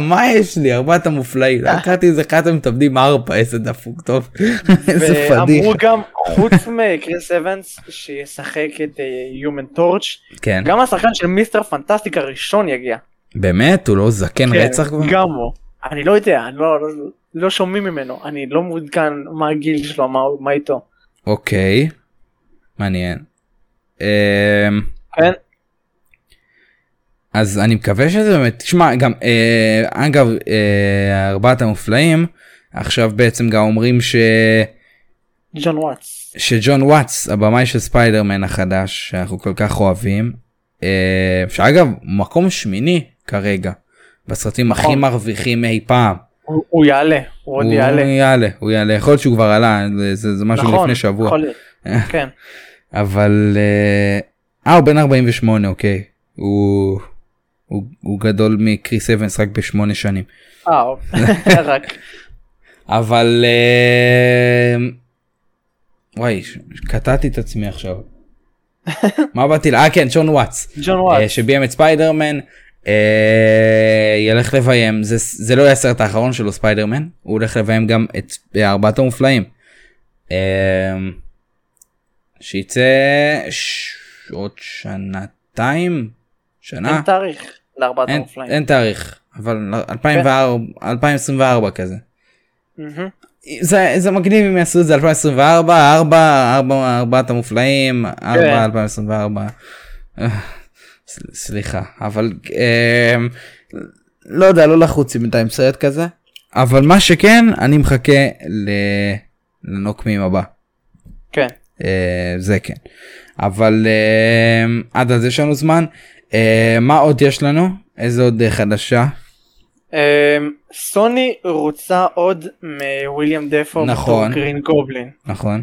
Speaker 1: מה יש לי ארבעת המופלאים לקחתי איזה אחד המתאבדים ארבע איזה דפוק טוב איזה
Speaker 2: ואמרו
Speaker 1: פדיחה
Speaker 2: גם חוץ מקריס אבנס שישחק את Human Torch
Speaker 1: כן
Speaker 2: גם השחקן של מיסטר פנטסטיק הראשון יגיע.
Speaker 1: באמת הוא לא זקן
Speaker 2: כן,
Speaker 1: רצח
Speaker 2: גם הוא. אני לא יודע, אני לא, לא, לא שומעים ממנו, אני לא מעודכן מה הגיל שלו, מה, מה איתו.
Speaker 1: אוקיי מעניין. אמ,
Speaker 2: כן?
Speaker 1: אז אני מקווה שזה באמת תשמע גם אה, אגב אה, ארבעת המופלאים עכשיו בעצם גם אומרים ש...
Speaker 2: ג'ון וואטס.
Speaker 1: שג'ון וואטס הבמאי של ספיידרמן החדש שאנחנו כל כך אוהבים אה, שאגב מקום שמיני כרגע בסרטים הכי
Speaker 2: נכון.
Speaker 1: מרוויחים אי פעם.
Speaker 2: הוא, הוא יעלה, הוא עוד
Speaker 1: הוא
Speaker 2: יעלה.
Speaker 1: יעלה הוא יעלה יכול להיות שהוא כבר עלה זה, זה, זה משהו
Speaker 2: נכון,
Speaker 1: לפני שבוע
Speaker 2: יכול להיות. כן.
Speaker 1: אבל אה אה, הוא בן 48 אוקיי הוא, הוא, הוא גדול מקריס אבנס רק בשמונה שנים
Speaker 2: אה, אוקיי. רק.
Speaker 1: אבל אה, וואי קטעתי את עצמי עכשיו. מה באתי ל... אה כן ג'ון וואטס
Speaker 2: ג'ון
Speaker 1: אה,
Speaker 2: וואטס.
Speaker 1: שביים את ספיידרמן אה, ילך לביים זה זה לא יהיה הסרט האחרון שלו ספיידרמן הוא הולך לביים גם את ארבעת המופלאים. אה, שיצא ש- עוד שנתיים שנה
Speaker 2: אין תאריך לארבעת
Speaker 1: אין,
Speaker 2: המופלאים.
Speaker 1: אין תאריך אבל 2004 2024 כזה.
Speaker 2: מהמם.
Speaker 1: זה זה מגניב אם יעשו את זה 2024 4 4 ארבעת המופלאים 4
Speaker 2: כן.
Speaker 1: 2024. אה, סליחה אבל אה, לא יודע לא לחוץ עם בינתיים סרט כזה אבל מה שכן אני מחכה לנוקמים הבא
Speaker 2: כן.
Speaker 1: אה, זה כן אבל אה, עד אז יש לנו זמן אה, מה עוד יש לנו איזה עוד אה, חדשה
Speaker 2: אמ, סוני רוצה עוד מוויליאם דפו
Speaker 1: נכון.
Speaker 2: בתור גרין גובלין.
Speaker 1: נכון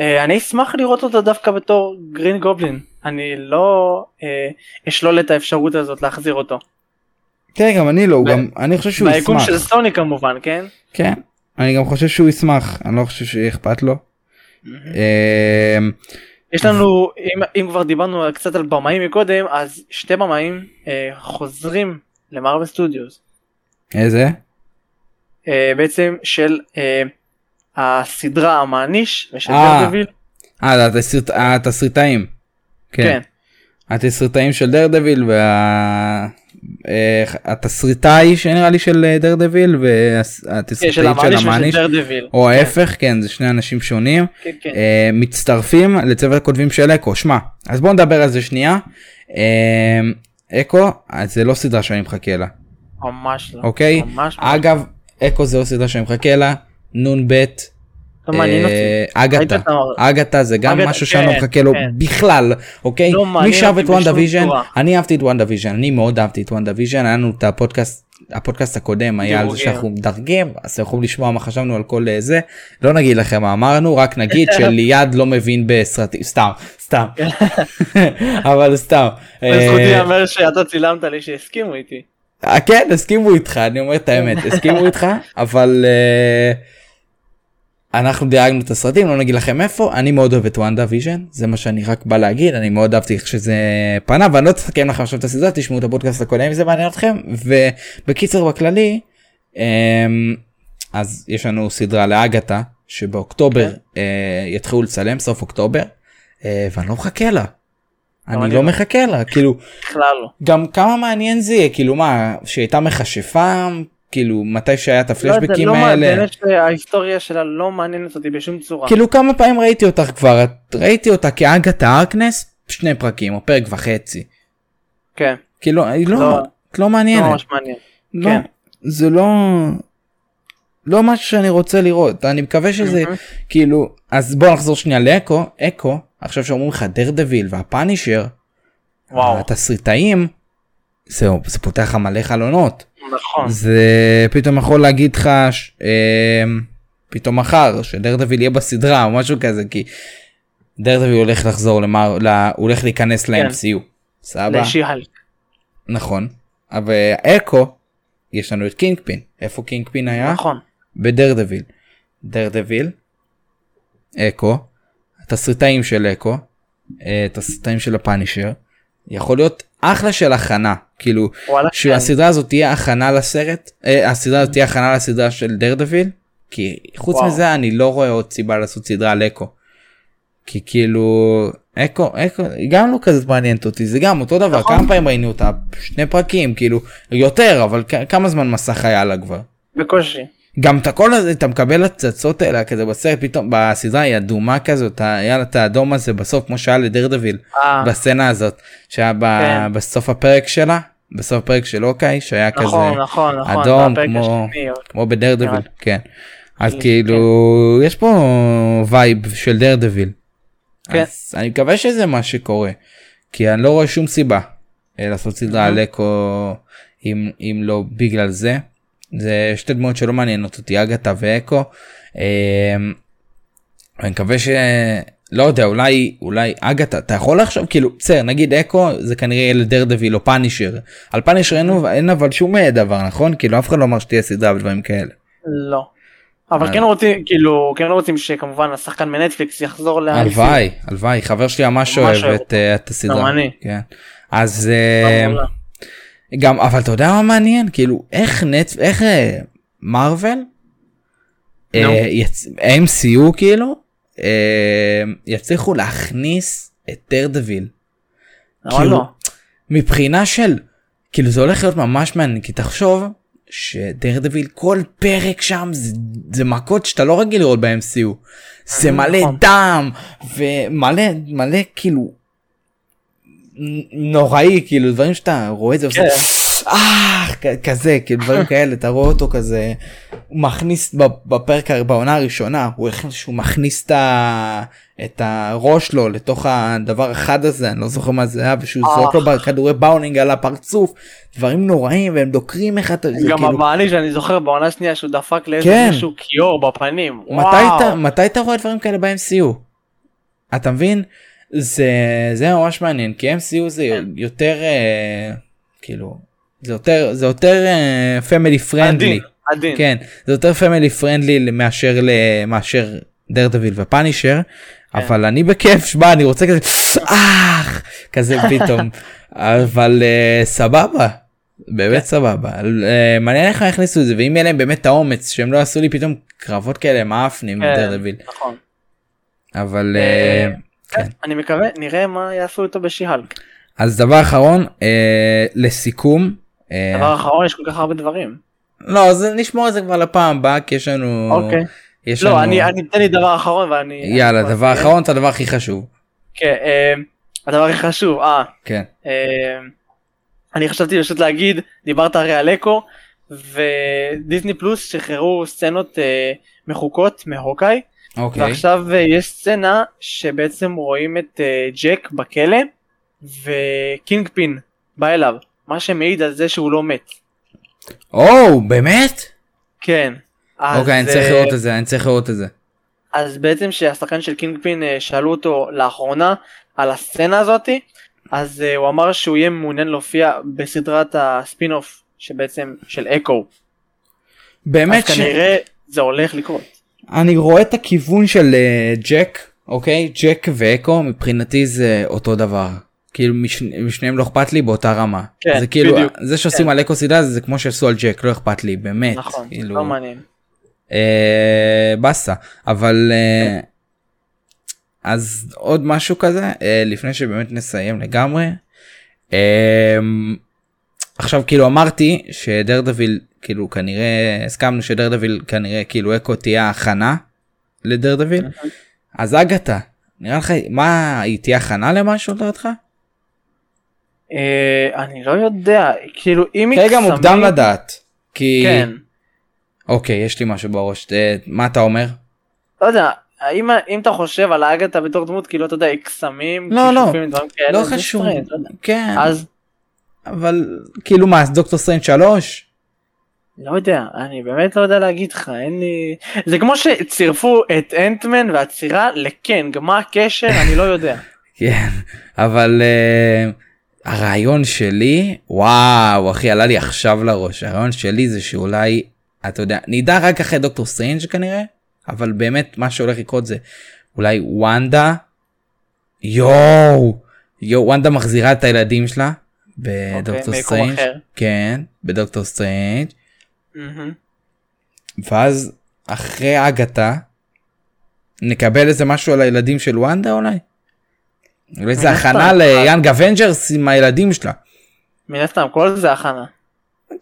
Speaker 2: אה, אני אשמח לראות אותו דווקא בתור גרין גובלין. אני לא אה, אשלול את האפשרות הזאת להחזיר אותו.
Speaker 1: כן גם אני לא
Speaker 2: ב-
Speaker 1: גם אני חושב שהוא
Speaker 2: ביקום
Speaker 1: ישמח
Speaker 2: של סוני כמובן, כן?
Speaker 1: כן אני גם חושב שהוא ישמח אני לא חושב שיהיה אכפת לו. אה,
Speaker 2: יש לנו, אם, אם כבר דיברנו קצת על במאים מקודם, אז שתי במאים אה, חוזרים למרוויל סטודיוס.
Speaker 1: איזה
Speaker 2: אה, בעצם של אה, הסדרה המעניש ושל
Speaker 1: אה,
Speaker 2: דרדוויל.
Speaker 1: אה התסריט- התסריטאים.
Speaker 2: כן.
Speaker 1: כן. התסריטאים של דרדביל והתסריטאי שנראה לי של דרדביל
Speaker 2: כן,
Speaker 1: והתסריטאית
Speaker 2: של
Speaker 1: של
Speaker 2: המעניש.
Speaker 1: או ההפך כן זה שני אנשים שונים
Speaker 2: כן, כן.
Speaker 1: אה, מצטרפים לצוות הכותבים של אקו שמע אז בוא נדבר על זה שנייה. אה, אקו אז זה לא סדרה שאני מחכה לה
Speaker 2: ממש לא.
Speaker 1: אוקיי
Speaker 2: ממש
Speaker 1: אגב אקו זה לא סדרה שאני מחכה לה נ"ב
Speaker 2: לא מעניין אותי.
Speaker 1: אה, אגתה, אגתה זה גם משהו שאני לא
Speaker 2: כן,
Speaker 1: מחכה לו
Speaker 2: כן.
Speaker 1: בכלל, אוקיי?
Speaker 2: לא
Speaker 1: מי שאהב את וונדה ויז'ן. אני אהבתי את וונדה ויז'ן, אני מאוד אהבתי את וונדה ויז'ן, היה לנו את הפודקאסט, הפודקאסט הקודם היה על זה. שאנחנו מדרגים, אז אתם יכולים לשמוע מה חשבנו על כל אה, זה, לא נגיד לכם מה אמרנו, רק נגיד שליד לא מבין בסרטים, סתם, סתם, אבל סתם.
Speaker 2: לזכותי
Speaker 1: אה,
Speaker 2: ייאמר שאתה צילמת לי שהסכימו איתי.
Speaker 1: אה, כן הסכימו איתך אני אומר את האמת הסכימו איתך אבל אה, אנחנו דירגנו את הסרטים לא נגיד לכם איפה אני מאוד אוהב את וונדה ויז'ן זה מה שאני רק בא להגיד אני מאוד אהבתי איך שזה פנה ואני לא אסכם לכם עכשיו את הסדרה תשמעו את הפודקאסט הקודם אם זה מעניין אתכם ובקיצר בכללי אה, אז יש לנו סדרה לאגתה שבאוקטובר אה, יתחילו לצלם סוף אוקטובר אה, ואני לא מחכה לה. אני
Speaker 2: אני
Speaker 1: לא
Speaker 2: לא.
Speaker 1: מחכה לה כאילו
Speaker 2: בכלל לא.
Speaker 1: גם כמה מעניין זה יהיה כאילו מה שהייתה מכשפה כאילו מתי שהיה את
Speaker 2: לא
Speaker 1: הפלשבקים
Speaker 2: לא
Speaker 1: האלה
Speaker 2: מעניין שההיסטוריה שלה לא מעניינת אותי בשום צורה.
Speaker 1: כאילו כמה פעמים ראיתי אותך כבר ראיתי אותה כאגתה ארקנס שני פרקים או פרק וחצי
Speaker 2: כן.
Speaker 1: כאילו היא לא
Speaker 2: לא.
Speaker 1: לא
Speaker 2: לא
Speaker 1: מעניינת
Speaker 2: ממש מעניין.
Speaker 1: לא
Speaker 2: כן.
Speaker 1: זה לא לא משהו שאני רוצה לראות אני מקווה שזה
Speaker 2: מהמם.
Speaker 1: כאילו אז בוא נחזור שנייה לאקו אקו עכשיו שאומרים לך דרדוויל והפאנישר
Speaker 2: וואו.
Speaker 1: התסריטאים זהו זה פותח לך מלא חלונות.
Speaker 2: נכון.
Speaker 1: זה פתאום יכול להגיד לך ש... אה, פתאום מחר שדרדוויל יהיה בסדרה או משהו כזה כי דרדוויל הולך לחזור למר... ל... הוא הולך להיכנס
Speaker 2: כן.
Speaker 1: ל-MCU. סבבה?
Speaker 2: ל She-Hulk.
Speaker 1: נכון. אבל אקו יש לנו את קינג פין איפה קינג פין היה?
Speaker 2: נכון.
Speaker 1: בדרדוויל. דרדוויל, אקו, התסריטאים של אקו, אה, תסריטאים של הפאנישר, יכול להיות אחלה של הכנה, כאילו,
Speaker 2: וואלה, כן.
Speaker 1: שהסדרה הזאת תהיה הכנה לסרט, אה, הסדרה הזאת תהיה הכנה לסדרה של דרדוויל, כי חוץ
Speaker 2: וואו.
Speaker 1: מזה אני לא רואה עוד סיבה לעשות סדרה על אקו. כי כאילו אקו אקו גם לא כזאת מעניינת אותי זה גם אותו דבר
Speaker 2: נכון.
Speaker 1: כמה פעמים ראינו אותה שני פרקים כאילו יותר אבל כ- כמה זמן מסך היה לה כבר.
Speaker 2: בקושי.
Speaker 1: גם את הכל הזה אתה מקבל הצצות האלה כזה בסרט פתאום בסדרה היא אדומה כזאת היה לה את האדום הזה בסוף כמו שהיה לדרדוויל
Speaker 2: אה,
Speaker 1: בסצנה הזאת שהיה ב-
Speaker 2: כן.
Speaker 1: בסוף הפרק שלה בסוף הפרק של אוקיי שהיה כזה
Speaker 2: נכון, נכון, נכון.
Speaker 1: אדום כמו
Speaker 2: השני,
Speaker 1: כמו בדרדוויל
Speaker 2: נראה
Speaker 1: כן. אז
Speaker 2: כן.
Speaker 1: כאילו יש פה vibe של דרדוויל.
Speaker 2: כן.
Speaker 1: אז אני מקווה שזה מה שקורה כי אני לא רואה שום סיבה אה, לעשות סדרה על אקו אם אם לא בגלל זה. זה שתי דמויות שלא מעניינות אותי אגתה ואקו. אה, אני מקווה ש... לא יודע אולי אולי אגתה אתה יכול לחשוב כאילו בסדר נגיד אקו זה כנראה יהיה לדרדוויל או פאנישר על פאנישר אין, אין אבל שום אה, דבר נכון כאילו אף אחד לא אמר שתהיה סדרה ודברים כאלה.
Speaker 2: לא. אבל
Speaker 1: אה.
Speaker 2: כן רוצים כאילו כן רוצים שכמובן השחקן מנטפליקס יחזור ל...
Speaker 1: הלוואי הלוואי חבר שלי ממש אוהב את, אה, את הסדרה.
Speaker 2: גם אני.
Speaker 1: כן. אז. גם אבל אתה יודע מה מעניין כאילו איך נט איך אה, מרוויל
Speaker 2: נו.
Speaker 1: אה, MCU כאילו אה, יצליחו להכניס את דרדוויל כאילו,
Speaker 2: לא.
Speaker 1: מבחינה של כאילו זה הולך להיות ממש מעניין כי תחשוב שדרדוויל כל פרק שם זה, זה מכות שאתה לא רגיל לראות ב-MCU זה מלא
Speaker 2: נכון.
Speaker 1: דם ומלא מלא כאילו נוראי כאילו דברים שאתה רואה את זה
Speaker 2: כן.
Speaker 1: אה כזה כאילו דברים כאלה אתה רואה אותו כזה הוא מכניס בפרק בעונה הראשונה הוא החליט שהוא מכניס את, את הראש לו לתוך הדבר החד הזה אני לא זוכר מה זה היה ושהוא
Speaker 2: אה.
Speaker 1: זורק לו בכדורי באונינג על הפרצוף דברים נוראים והם דוקרים איך אתה זה
Speaker 2: גם
Speaker 1: כאילו
Speaker 2: המעניש שאני זוכר בעונה שנייה שהוא דפק לאיזה
Speaker 1: כן.
Speaker 2: מישהו כיור בפנים.
Speaker 1: מתי אתה רואה דברים כאלה ב-MCU? אתה מבין? זה זה ממש מעניין כי MCU זה
Speaker 2: כן.
Speaker 1: יותר אה, כאילו זה יותר זה יותר family friendly
Speaker 2: עדיין. עדיין.
Speaker 1: כן זה יותר family friendly מאשר מאשר דרדוויל ופאנישר. אבל אני בכיף שמע אני רוצה כזה כזה פתאום אבל אה, סבבה באמת
Speaker 2: כן.
Speaker 1: סבבה אה, מעניין איך הם יכניסו את זה ואם יהיה להם באמת את האומץ שהם לא יעשו לי פתאום קרבות כאלה מעפנים עם
Speaker 2: כן,
Speaker 1: דרדוויל
Speaker 2: נכון.
Speaker 1: אבל
Speaker 2: אה,
Speaker 1: אה, כן.
Speaker 2: אני מקווה נראה מה יעשו איתו בשיהלק.
Speaker 1: אז דבר אחרון אה, לסיכום אה,
Speaker 2: דבר אחרון יש כל כך הרבה דברים.
Speaker 1: לא אז נשמור את זה כבר לפעם הבאה כי יש לנו
Speaker 2: אוקיי.
Speaker 1: יש לנו
Speaker 2: לא אני אני אתן לי דבר אחרון ואני.
Speaker 1: יאללה
Speaker 2: אני
Speaker 1: דבר. אחרון את הדבר הכי חשוב
Speaker 2: כן. אה, הדבר הכי חשוב. אה.
Speaker 1: כן
Speaker 2: אה, אני חשבתי פשוט להגיד דיברת הרי על אקו ודיסני פלוס שחררו סצנות אה, מחוקות מהוקאי
Speaker 1: אוקיי
Speaker 2: ועכשיו אה, יש סצנה שבעצם רואים את אה, ג'ק בכלא וקינג פין בא אליו מה שמעיד על זה שהוא לא מת.
Speaker 1: או באמת
Speaker 2: כן. אז,
Speaker 1: אוקיי אני צריך
Speaker 2: אה,
Speaker 1: לראות את זה אני צריך לראות את זה
Speaker 2: אז בעצם שהשחקן של קינג פין שאלו אותו לאחרונה על הסצנה הזאתי אז הוא אמר שהוא יהיה מעוניין להופיע בסדרת הספין אוף שבעצם של אקו.
Speaker 1: באמת
Speaker 2: אז
Speaker 1: ש...
Speaker 2: כנראה זה הולך לקרות.
Speaker 1: אני רואה את הכיוון של אה, ג'ק אוקיי ג'ק ואקו מבחינתי זה אותו דבר כאילו משני- משניהם לא אכפת לי באותה רמה
Speaker 2: כן,
Speaker 1: זה כאילו
Speaker 2: בדיוק.
Speaker 1: זה שעושים
Speaker 2: כן.
Speaker 1: על אקו סדרה זה כמו שעשו על ג'ק לא אכפת לי באמת
Speaker 2: נכון,
Speaker 1: כאילו
Speaker 2: לא מעניין.
Speaker 1: אה, באסה אבל אה, אז עוד משהו כזה אה, לפני שבאמת נסיים לגמרי. אה, עכשיו כאילו אמרתי שדרדוויל כאילו כנראה הסכמנו שדרדוויל כנראה כאילו אקו תהיה הכנה לדרדוויל אז אגתה נראה לך מה היא תהיה הכנה למשהו לדעתך?
Speaker 2: אה, אני לא יודע כאילו אם היא
Speaker 1: כרגע מוקדם לדעת כי
Speaker 2: כן.
Speaker 1: אוקיי יש לי משהו בראש אה, מה אתה אומר?
Speaker 2: לא יודע האם אם אתה חושב על האגתה בתור דמות כאילו אתה יודע קסמים
Speaker 1: לא, לא. לא חשוב
Speaker 2: לא.
Speaker 1: כן
Speaker 2: אז
Speaker 1: אבל כאילו מה דוקטור סטרנג' 3?
Speaker 2: לא יודע אני באמת לא יודע להגיד לך אין לי זה כמו שצירפו את אנטמן והצרעה לקנג מה הקשר אני לא יודע.
Speaker 1: כן אבל אה, הרעיון שלי וואו אחי עלה לי עכשיו לראש הרעיון שלי זה שאולי אתה יודע נדע רק אחרי דוקטור סטרנג' כנראה אבל באמת מה שהולך לקרות זה אולי וונדה יואו יואו וונדה מחזירה את הילדים שלה בדוקטור
Speaker 2: אוקיי,
Speaker 1: סטרנג'
Speaker 2: אחר.
Speaker 1: כן בדוקטור סטרנג'
Speaker 2: מהמם.
Speaker 1: ואז אחרי אגתה נקבל איזה משהו על הילדים של וונדה אולי. אולי זה
Speaker 2: מן
Speaker 1: הכנה.
Speaker 2: ל
Speaker 1: Young Avengers עם הילדים שלה.
Speaker 2: מן הסתם כל זה הכנה.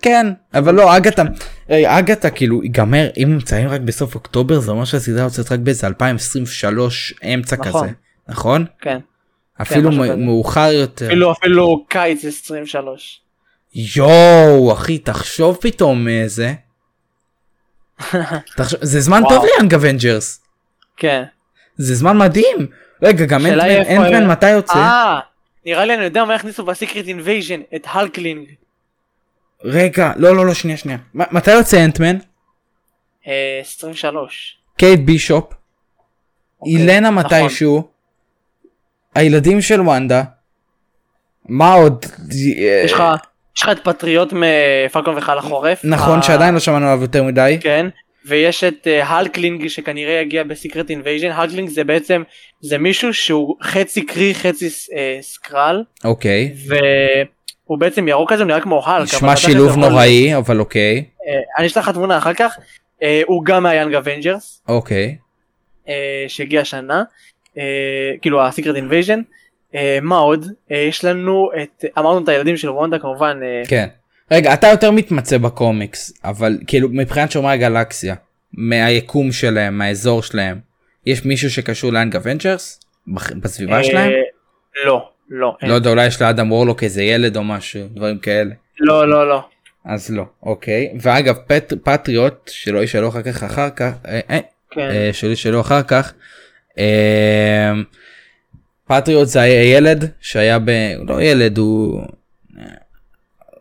Speaker 1: כן אבל לא אגתה אגתה כאילו ייגמר אם מצלמים רק בסוף אוקטובר זה אומר שהסדרה יוצאת רק באיזה 2023 אמצע
Speaker 2: נכון.
Speaker 1: כזה נכון
Speaker 2: כן.
Speaker 1: אפילו
Speaker 2: כזה.
Speaker 1: מאוחר יותר
Speaker 2: אפילו אפילו קיץ 23.
Speaker 1: יואו אחי תחשוב פתאום איזה. תחשוב, זה זמן
Speaker 2: וואו.
Speaker 1: טוב ל Young Avengers
Speaker 2: כן.
Speaker 1: זה זמן מדהים רגע גם אנטמן אנטמן מתי יוצא
Speaker 2: אה, נראה לי אני יודע מה הכניסו ב Secret Invasion את הלקלינג.
Speaker 1: רגע לא לא לא שנייה שנייה מתי יוצא אנטמן
Speaker 2: אה, 23.
Speaker 1: קייט בישופ
Speaker 2: אוקיי,
Speaker 1: ילנה
Speaker 2: נכון.
Speaker 1: מתישהו הילדים של וונדה מה עוד
Speaker 2: יש לך יש לך את פטריוט מפלקון וחייל החורף.
Speaker 1: נכון שעדיין לא שמענו עליו יותר מדי
Speaker 2: כן. ויש את אה, הלקלינג שכנראה יגיע ב Secret Invasion. הלקלינג זה בעצם זה מישהו שהוא חצי קרי חצי אה, סקרל
Speaker 1: אוקיי
Speaker 2: והוא בעצם ירוק כזה הוא נראה כמו הלק.
Speaker 1: נשמע שילוב נוראי אבל אוקיי
Speaker 2: אה, אני אשלח לך תמונה אחר כך. אה, הוא גם מה Young
Speaker 1: Avengers.
Speaker 2: אוקיי שהגיע השנה אה, כאילו ה Secret Invasion מה עוד? אה, יש לנו את אמרנו את הילדים של וונדה כמובן אה,
Speaker 1: כן. רגע אתה יותר מתמצא בקומיקס אבל כאילו מבחינת שומרי הגלקסיה מהיקום שלהם מהאזור שלהם יש מישהו שקשור ל Young Avengers בסביבה
Speaker 2: אה,
Speaker 1: שלהם?
Speaker 2: לא לא.
Speaker 1: לא יודע אולי יש לאדם וורלוק איזה ילד או משהו דברים כאלה.
Speaker 2: לא לא לא.
Speaker 1: אז לא אוקיי. ואגב פט, פטריוט שלא ישאלו אחר כך אחר כך אה, אה,
Speaker 2: כן.
Speaker 1: אה, שלא ישאלו אחר כך אה, פטריוט זה היה ילד שהיה ב... הוא לא ילד הוא... אה,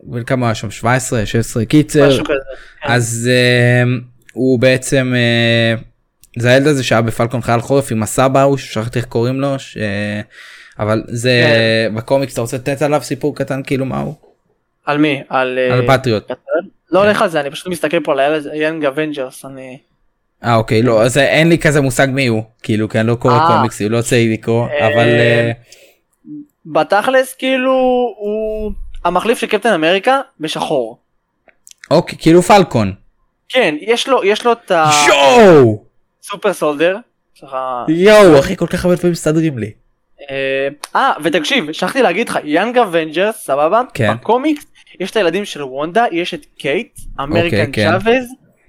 Speaker 1: בן כמה היה שם 17 16 קיצר
Speaker 2: משהו כזה כן.
Speaker 1: אז uh, הוא בעצם uh, זה הילד הזה שהיה בפלקון חייל חורף עם הסבא הוא ששכחתי איך קוראים לו ש... אבל זה
Speaker 2: כן.
Speaker 1: בקומיקס אתה רוצה לתת עליו סיפור קטן כאילו מה הוא?
Speaker 2: על מי על
Speaker 1: על פטריוט.
Speaker 2: לא הולך על זה אני פשוט מסתכל פה על הילד Young Avengers אני
Speaker 1: אה אוקיי לא אז אין לי כזה מושג מי הוא כאילו כי אני לא קורא
Speaker 2: אה.
Speaker 1: קומיקסים לא יוצא לי לקרוא
Speaker 2: אה,
Speaker 1: אבל אה,
Speaker 2: בתכלס כאילו הוא המחליף של קפטן אמריקה בשחור
Speaker 1: אוקיי כאילו פלקון.
Speaker 2: כן יש לו יש לו את
Speaker 1: יואו
Speaker 2: ה super soldier.
Speaker 1: יואו אחי כל כך הרבה דברים מסתדרים לי.
Speaker 2: אה, ותקשיב שכחתי להגיד לך Young Avengers סבבה
Speaker 1: כן.
Speaker 2: בקומיקס יש את הילדים של וונדה יש את קייט אמריקה
Speaker 1: כן.
Speaker 2: צ'אבז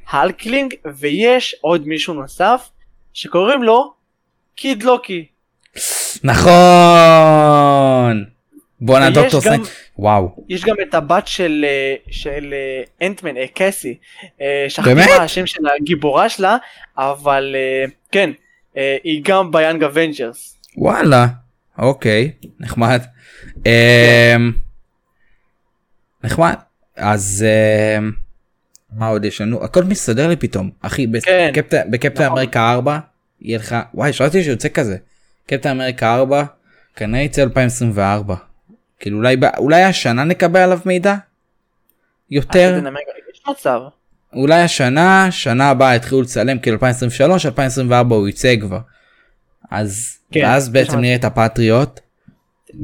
Speaker 2: האלקלינג ויש עוד מישהו נוסף שקוראים לו קיד לוקי.
Speaker 1: נכון. בואנה דוקטור סטרנג' וואו.
Speaker 2: יש גם את הבת של אה, של אנטמן אה, קסי אה, שכחתי
Speaker 1: באמת?
Speaker 2: מה השם של הגיבורה שלה אבל כן היא גם ב Young Avengers
Speaker 1: וואלה. אוקיי. נחמד. אמ, נחמד. אז אמ, מה עוד יש לנו הכל מסתדר לי פתאום אחי
Speaker 2: כן.
Speaker 1: בקפטן-
Speaker 2: נכון.
Speaker 1: אמריקה 4 יהיה לך וואי שמעתי שיוצא כזה קפטן אמריקה 4 כנראה יצא 2024 כאילו אולי אולי השנה נקבל עליו מידע יותר
Speaker 2: יש מצב
Speaker 1: אולי השנה שנה הבאה יתחילו לצלם כאילו 2023 2024 הוא יצא כבר. אז
Speaker 2: כן,
Speaker 1: ואז בעצם. נראה את הפטריוט.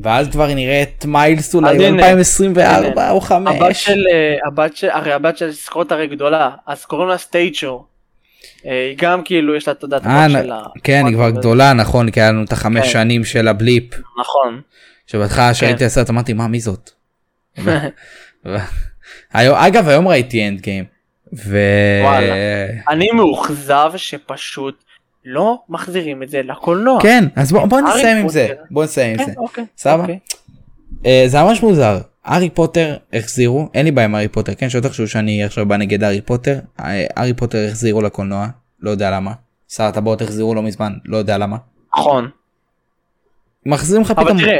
Speaker 1: ואז כבר נראה את מיילס אולי
Speaker 2: אז הנה,
Speaker 1: 2024 או
Speaker 2: הבת
Speaker 1: 5.
Speaker 2: של אה, הבת של הרי הבת של סקוט הרי גדולה אז קוראים לה סטייצ'ו. אה, היא גם כאילו יש לה את הדת
Speaker 1: אה,
Speaker 2: הבת שלה.
Speaker 1: כן היא כבר גדולה נכון כי היה לנו את החמש
Speaker 2: כן.
Speaker 1: שנים של ה Blip
Speaker 2: נכון.
Speaker 1: שבהתחלה שראיתי הסרט אמרתי מה מי זאת. אגב היום ראיתי Endgame. ו...
Speaker 2: אני מאוכזב שפשוט לא מחזירים את זה לקולנוע.
Speaker 1: כן אז בוא בוא נסיים עם זה. בוא נסיים עם
Speaker 2: כן,
Speaker 1: זה.
Speaker 2: אוקיי.
Speaker 1: סבבה?
Speaker 2: אוקיי.
Speaker 1: אה, זה ממש מוזר הארי פוטר החזירו אין לי בעיה עם הארי פוטר כן שלא תחשבו שאני עכשיו בא נגד הארי פוטר אה, הארי פוטר החזירו לקולנוע לא יודע למה שר הטבעות החזירו לא מזמן לא יודע למה
Speaker 2: נכון.
Speaker 1: מחזירים לך
Speaker 2: אבל
Speaker 1: פתאום
Speaker 2: תראה.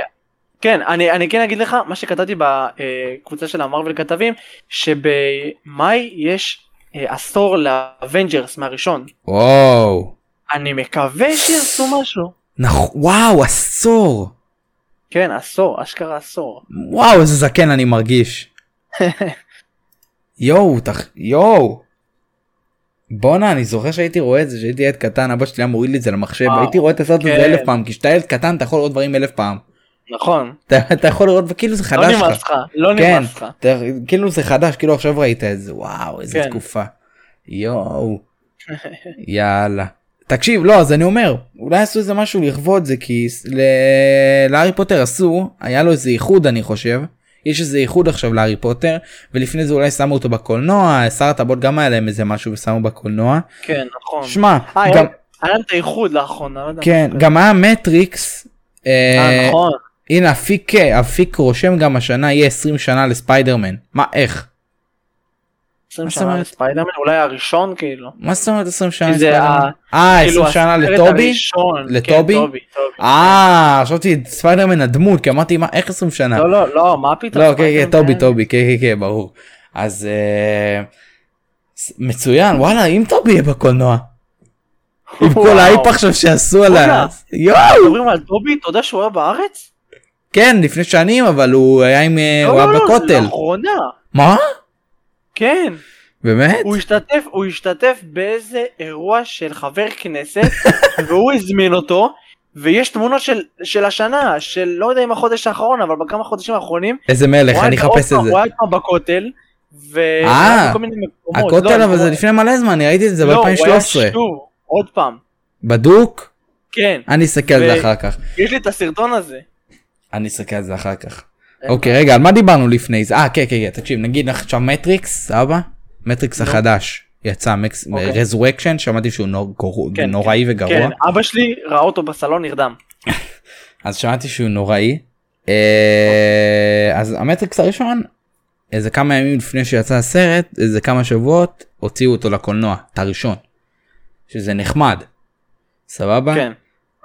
Speaker 2: כן אני אני כן אגיד לך מה שכתבתי בקבוצה של המארוול כתבים שבמאי יש אה, עשור ל Avengers מהראשון.
Speaker 1: וואו
Speaker 2: אני מקווה שיעשו משהו.
Speaker 1: נכון וואו עשור
Speaker 2: כן עשור אשכרה עשור.
Speaker 1: וואו איזה זקן אני מרגיש. יואו תח... יואו. בואנה אני זוכר שהייתי רואה את זה שהייתי ילד קטן אבא שלי היה מוריד לי את זה למחשב
Speaker 2: וואו.
Speaker 1: הייתי רואה את הסרט הזה
Speaker 2: כן.
Speaker 1: אלף פעם כי כשאתה ילד קטן אתה יכול לראות דברים אלף פעם.
Speaker 2: נכון.
Speaker 1: אתה, אתה יכול לראות וכאילו זה
Speaker 2: לא
Speaker 1: חדש
Speaker 2: נמאס
Speaker 1: לך.
Speaker 2: לך. לא
Speaker 1: כן,
Speaker 2: נמאס לך.
Speaker 1: אתה, כאילו זה חדש כאילו עכשיו ראית את זה וואו איזה
Speaker 2: כן.
Speaker 1: תקופה. יואו. יאללה. תקשיב לא אז אני אומר אולי עשו איזה משהו לכבוד זה כי להארי פוטר עשו היה לו איזה איחוד אני חושב. יש איזה איחוד עכשיו להארי פוטר ולפני זה אולי שמו אותו בקולנוע שר הטבעות גם היה להם איזה משהו ושמו בקולנוע.
Speaker 2: כן, נכון.
Speaker 1: שמע
Speaker 2: אה,
Speaker 1: גם
Speaker 2: היה להם את האיחוד לאחרונה. לא
Speaker 1: כן. גם היה מטריקס.
Speaker 2: אה,
Speaker 1: אה,
Speaker 2: נכון.
Speaker 1: הנה אפיק אפיק רושם גם השנה יהיה 20 שנה לספיידרמן מה איך
Speaker 2: 20
Speaker 1: מה זאת
Speaker 2: שנה? לספיידרמן, אולי הראשון כאילו.
Speaker 1: מה זאת אומרת 20 שנה לספיידרמן? אה
Speaker 2: כאילו,
Speaker 1: 20 שנה
Speaker 2: הסרט
Speaker 1: לטובי?
Speaker 2: כן,
Speaker 1: לטובי?
Speaker 2: טובי, טובי.
Speaker 1: אה חשבתי ספיידרמן הדמות כי אמרתי מה איך 20 שנה.
Speaker 2: לא, לא, לא, מה פתאום?
Speaker 1: לא כן כן? טובי טובי כן כן כן ברור. אז אה, מצוין וואלה אם טובי יהיה בקולנוע. עם כל. האייפ עכשיו שעשו על ה...
Speaker 2: וואלה.
Speaker 1: יואו
Speaker 2: מדברים על טובי, אתה יודע שהוא היה בארץ?
Speaker 1: כן לפני שנים אבל הוא היה עם אה, הוא
Speaker 2: לא,
Speaker 1: היה
Speaker 2: לא, לא,
Speaker 1: בכותל.
Speaker 2: לאחרונה.
Speaker 1: מה?
Speaker 2: כן.
Speaker 1: באמת?
Speaker 2: הוא השתתף, הוא השתתף באיזה אירוע של חבר כנסת, והוא הזמין אותו, ויש תמונות של, של השנה, של לא יודע אם החודש האחרון, אבל בכמה חודשים האחרונים,
Speaker 1: איזה מלך אני אחפש את זה.
Speaker 2: הוא היה פעם בכותל, ו...
Speaker 1: אה,
Speaker 2: בכל מיני מקומות,
Speaker 1: הכותל
Speaker 2: לא,
Speaker 1: אבל זה
Speaker 2: לא,
Speaker 1: לפני מלא זמן אני ראיתי את זה
Speaker 2: לא, הוא היה
Speaker 1: ב-2013.
Speaker 2: שוב, עוד פעם,
Speaker 1: בדוק?
Speaker 2: כן,
Speaker 1: אני אסתכל על זה אחר כך.
Speaker 2: יש לי את הסרטון הזה.
Speaker 1: אני אסתכל על זה אחר כך. אוקיי רגע על מה דיברנו לפני זה? אה כן כן כן תקשיב נגיד עכשיו מטריקס סבבה? מטריקס. החדש יצא מקס
Speaker 2: אוקיי.
Speaker 1: Resurrection שמעתי שהוא
Speaker 2: כן,
Speaker 1: נוראי וגרוע
Speaker 2: כן, אבא שלי ראה אותו בסלון נרדם.
Speaker 1: אז שמעתי שהוא נוראי. אה, אז המטריקס הראשון איזה כמה ימים לפני שיצא הסרט איזה כמה שבועות הוציאו אותו לקולנוע את הראשון. שזה נחמד. סבבה?
Speaker 2: כן,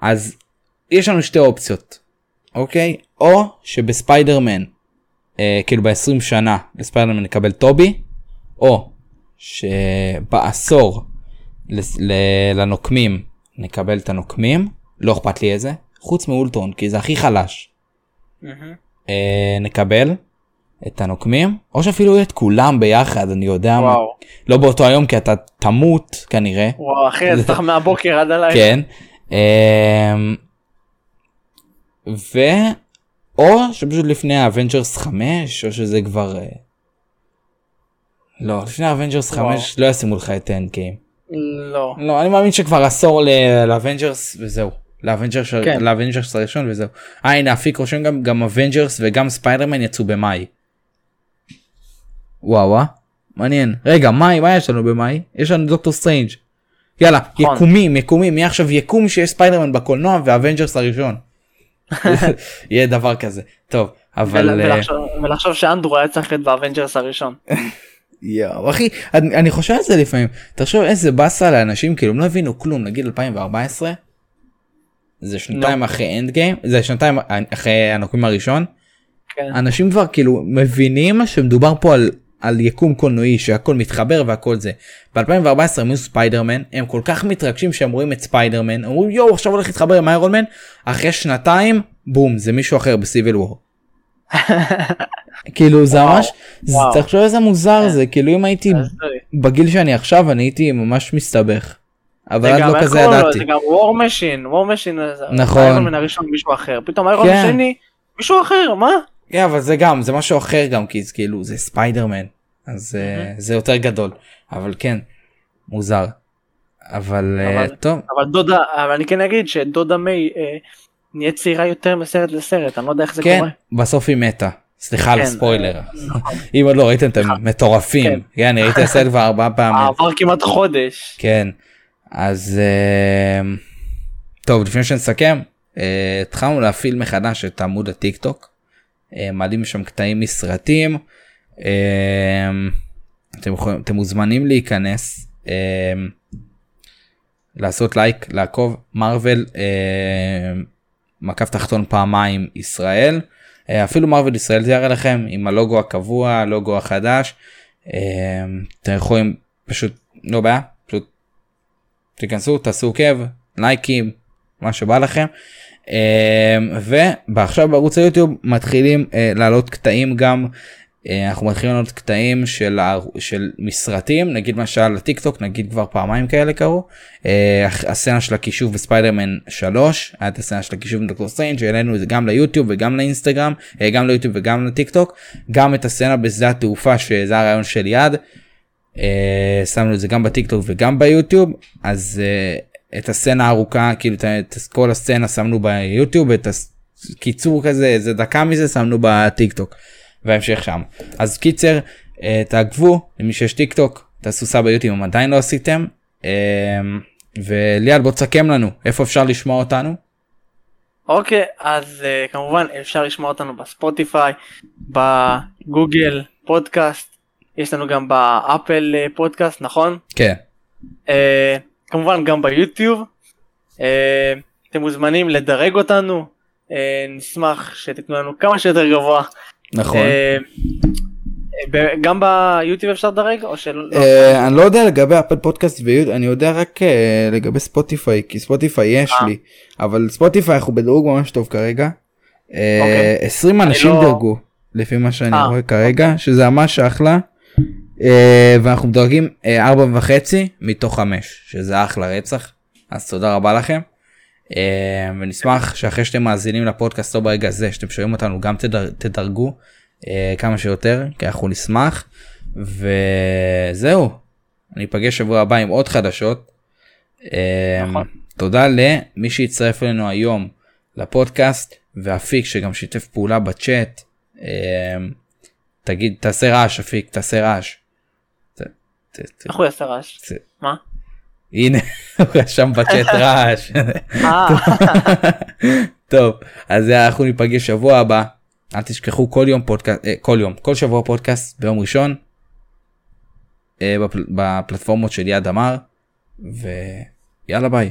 Speaker 1: אז יש לנו שתי אופציות, אוקיי? או שבספיידרמן, אה, כאילו ב-20 שנה לספיידרמן נקבל טובי, או שבעשור לנוקמים נקבל את הנוקמים, לא אכפת לי איזה, חוץ מאולטרון כי זה הכי חלש,
Speaker 2: מהמם.
Speaker 1: אה, נקבל את הנוקמים, או שאפילו את כולם ביחד, אני יודע מה,
Speaker 2: וואו,
Speaker 1: לא באותו היום כי אתה תמות כנראה.
Speaker 2: וואו, אחי, אז צריך מהבוקר עד הלילה.
Speaker 1: כן. אמ, ו... או שפשוט לפני ה Avengers 5 או שזה כבר אה, לא לפני ה Avengers
Speaker 2: וואו.
Speaker 1: 5 לא ישימו לך את ה Endgame.
Speaker 2: לא.
Speaker 1: לא אני מאמין שכבר עשור ל Avengers וזהו. ל
Speaker 2: Avengers
Speaker 1: כן. הראשון וזהו. אה הנה אפיק רושם גם גם Avengers וגם ספיידרמן יצאו במאי. וואו אה? מעניין. רגע מאי מה יש לנו במאי? יש לנו דוקטור סטרנג'. יאללה
Speaker 2: נכון.
Speaker 1: יקומים יקומים יהיה עכשיו יקום שיש ספיידרמן בקולנוע ו Avengers הראשון. יהיה דבר כזה. טוב אבל אה,
Speaker 2: ולחשוב- ולחשוב שאנדרו היה צריך להיות ב Avengers הראשון.
Speaker 1: יואו אחי אני, אני חושב על זה לפעמים תחשוב איזה באסה לאנשים כאילו הם לא הבינו כלום נגיד 2014. זה שנתיים אחרי Endgame זה שנתיים אחרי הנוקמים הראשון
Speaker 2: כן.
Speaker 1: אנשים כבר כאילו מבינים שמדובר פה על על יקום קולנועי שהכל מתחבר והכל זה. ב2014 הם היו ספיידרמן הם כל כך מתרגשים שהם רואים את ספיידרמן אומרים יואו עכשיו הולך להתחבר עם איירון מן אחרי שנתיים בום זה מישהו אחר ב Civil War. כאילו זה ממש זה-
Speaker 2: וואו.
Speaker 1: תחשוב איזה מוזר זה כאילו אם הייתי בגיל שאני עכשיו אני הייתי ממש מסתבך. אבל עד לא כזה? ידעתי.
Speaker 2: זה גם War Machine, War Machine,
Speaker 1: נכון.
Speaker 2: איירון מן הראשון מישהו אחר, פתאום איירון
Speaker 1: כן.
Speaker 2: השני מישהו אחר, מה?
Speaker 1: כן אבל זה גם זה משהו אחר גם כי זה כאילו זה ספיידרמן אז אה, זה יותר גדול אבל כן מוזר. אבל אה,
Speaker 2: אבל-
Speaker 1: טוב
Speaker 2: אבל דודה, אבל אני כן אגיד שדודה מיי אה, נהיית צעירה יותר מסרט לסרט, אני לא יודע איך זה
Speaker 1: כן
Speaker 2: קורה.
Speaker 1: בסוף היא מתה. סליחה על
Speaker 2: כן,
Speaker 1: הספוילר.
Speaker 2: נכון.
Speaker 1: אם עוד לא ראיתם אתם מטורפים.
Speaker 2: כן.
Speaker 1: כן אני ראיתי הסרט כבר ארבעה פעמים.
Speaker 2: עבר כמעט חודש.
Speaker 1: כן. אז טוב לפני שנסכם התחלנו להפעיל מחדש את עמוד הטיק טוק. אה, מעלים שם קטעים מסרטים. אה, אתם, יכולים, אתם מוזמנים להיכנס. אה, לעשות לייק לעקוב מרוויל מקף תחתון פעמיים ישראל אפילו מרוויל ישראל זה יראה לכם עם הלוגו הקבוע הלוגו החדש אתם יכולים פשוט לא בעיה פשוט תיכנסו תעשו עוקב לייקים מה שבא לכם ועכשיו בערוץ היוטיוב מתחילים אה, לעלות קטעים גם אה, אנחנו מתחילים לעלות קטעים של, של מסרטים נגיד למשל לטיק טוק נגיד כבר פעמיים כאלה קרו אה, הסצנה של הכישוף בספיידרמן 3 היה את הסצנה של הכישוף בדוקטור סטרנג' העלינו את זה גם ליוטיוב וגם לאינסטגרם גם ליוטיוב וגם לטיק טוק גם את הסצנה בשדה התעופה שזה הרעיון של יד שמנו את זה גם בטיק טוק וגם ביוטיוב אז את הסצנה הארוכה כאילו את, את כל הסצנה שמנו ביוטיוב את הקיצור כזה איזה דקה מזה שמנו בטיק טוק וההמשך שם. אז קיצר אה, תעקבו למי שיש טיק טוק תעשו sub ביוטיוב אם עדיין לא עשיתם אה, וליאל בוא תסכם לנו איפה אפשר לשמוע אותנו?
Speaker 2: אוקיי, אז uh, כמובן אפשר לשמוע אותנו בספוטיפיי, בגוגל פודקאסט, יש לנו גם באפל אה, פודקאסט, נכון?
Speaker 1: כן
Speaker 2: כמובן גם ביוטיוב. אה, אתם מוזמנים לדרג אותנו, אה, נשמח שתתנו לנו כמה שיותר גבוה.
Speaker 1: נכון.
Speaker 2: ב- גם ביוטיוב אפשר לדרג או שלא?
Speaker 1: אני לא יודע לגבי אפל פודקאסט ויוטיוב אני יודע רק לגבי ספוטיפיי כי ספוטיפיי יש. לי אבל ספוטיפיי אנחנו בדירוג ממש טוב כרגע. אה,
Speaker 2: אוקיי.
Speaker 1: 20 אנשים
Speaker 2: לא-
Speaker 1: דירגו לפי מה שאני
Speaker 2: אה,
Speaker 1: רואה כרגע שזה ממש אחלה. אה, ואנחנו מדרגים אה, וחצי מתוך חמש שזה אחלה רצח אז תודה רבה לכם. אה, ונשמח שאחרי שאתם מאזינים לפודקאסט לא ברגע זה שאתם שומעים אותנו גם תדר, תדרגו כמה שיותר כי אנחנו נשמח וזהו אני אפגש שבוע הבא עם עוד חדשות.
Speaker 2: נכון.
Speaker 1: תודה למי שהצטרף אלינו היום לפודקאסט ואפיק שגם שיתף פעולה בצ'אט. תגיד תעשה רעש אפיק תעשה רעש.
Speaker 2: איך הוא יעשה רעש? מה?
Speaker 1: הנה הוא רשם בצ'אט רעש.
Speaker 2: אה,
Speaker 1: טוב אז אנחנו ניפגש שבוע הבא אל תשכחו כל יום פודקאסט אה, כל יום כל שבוע פודקאסט ביום ראשון. אה, בפל- בפלטפורמות של יד אמר ויאללה ביי.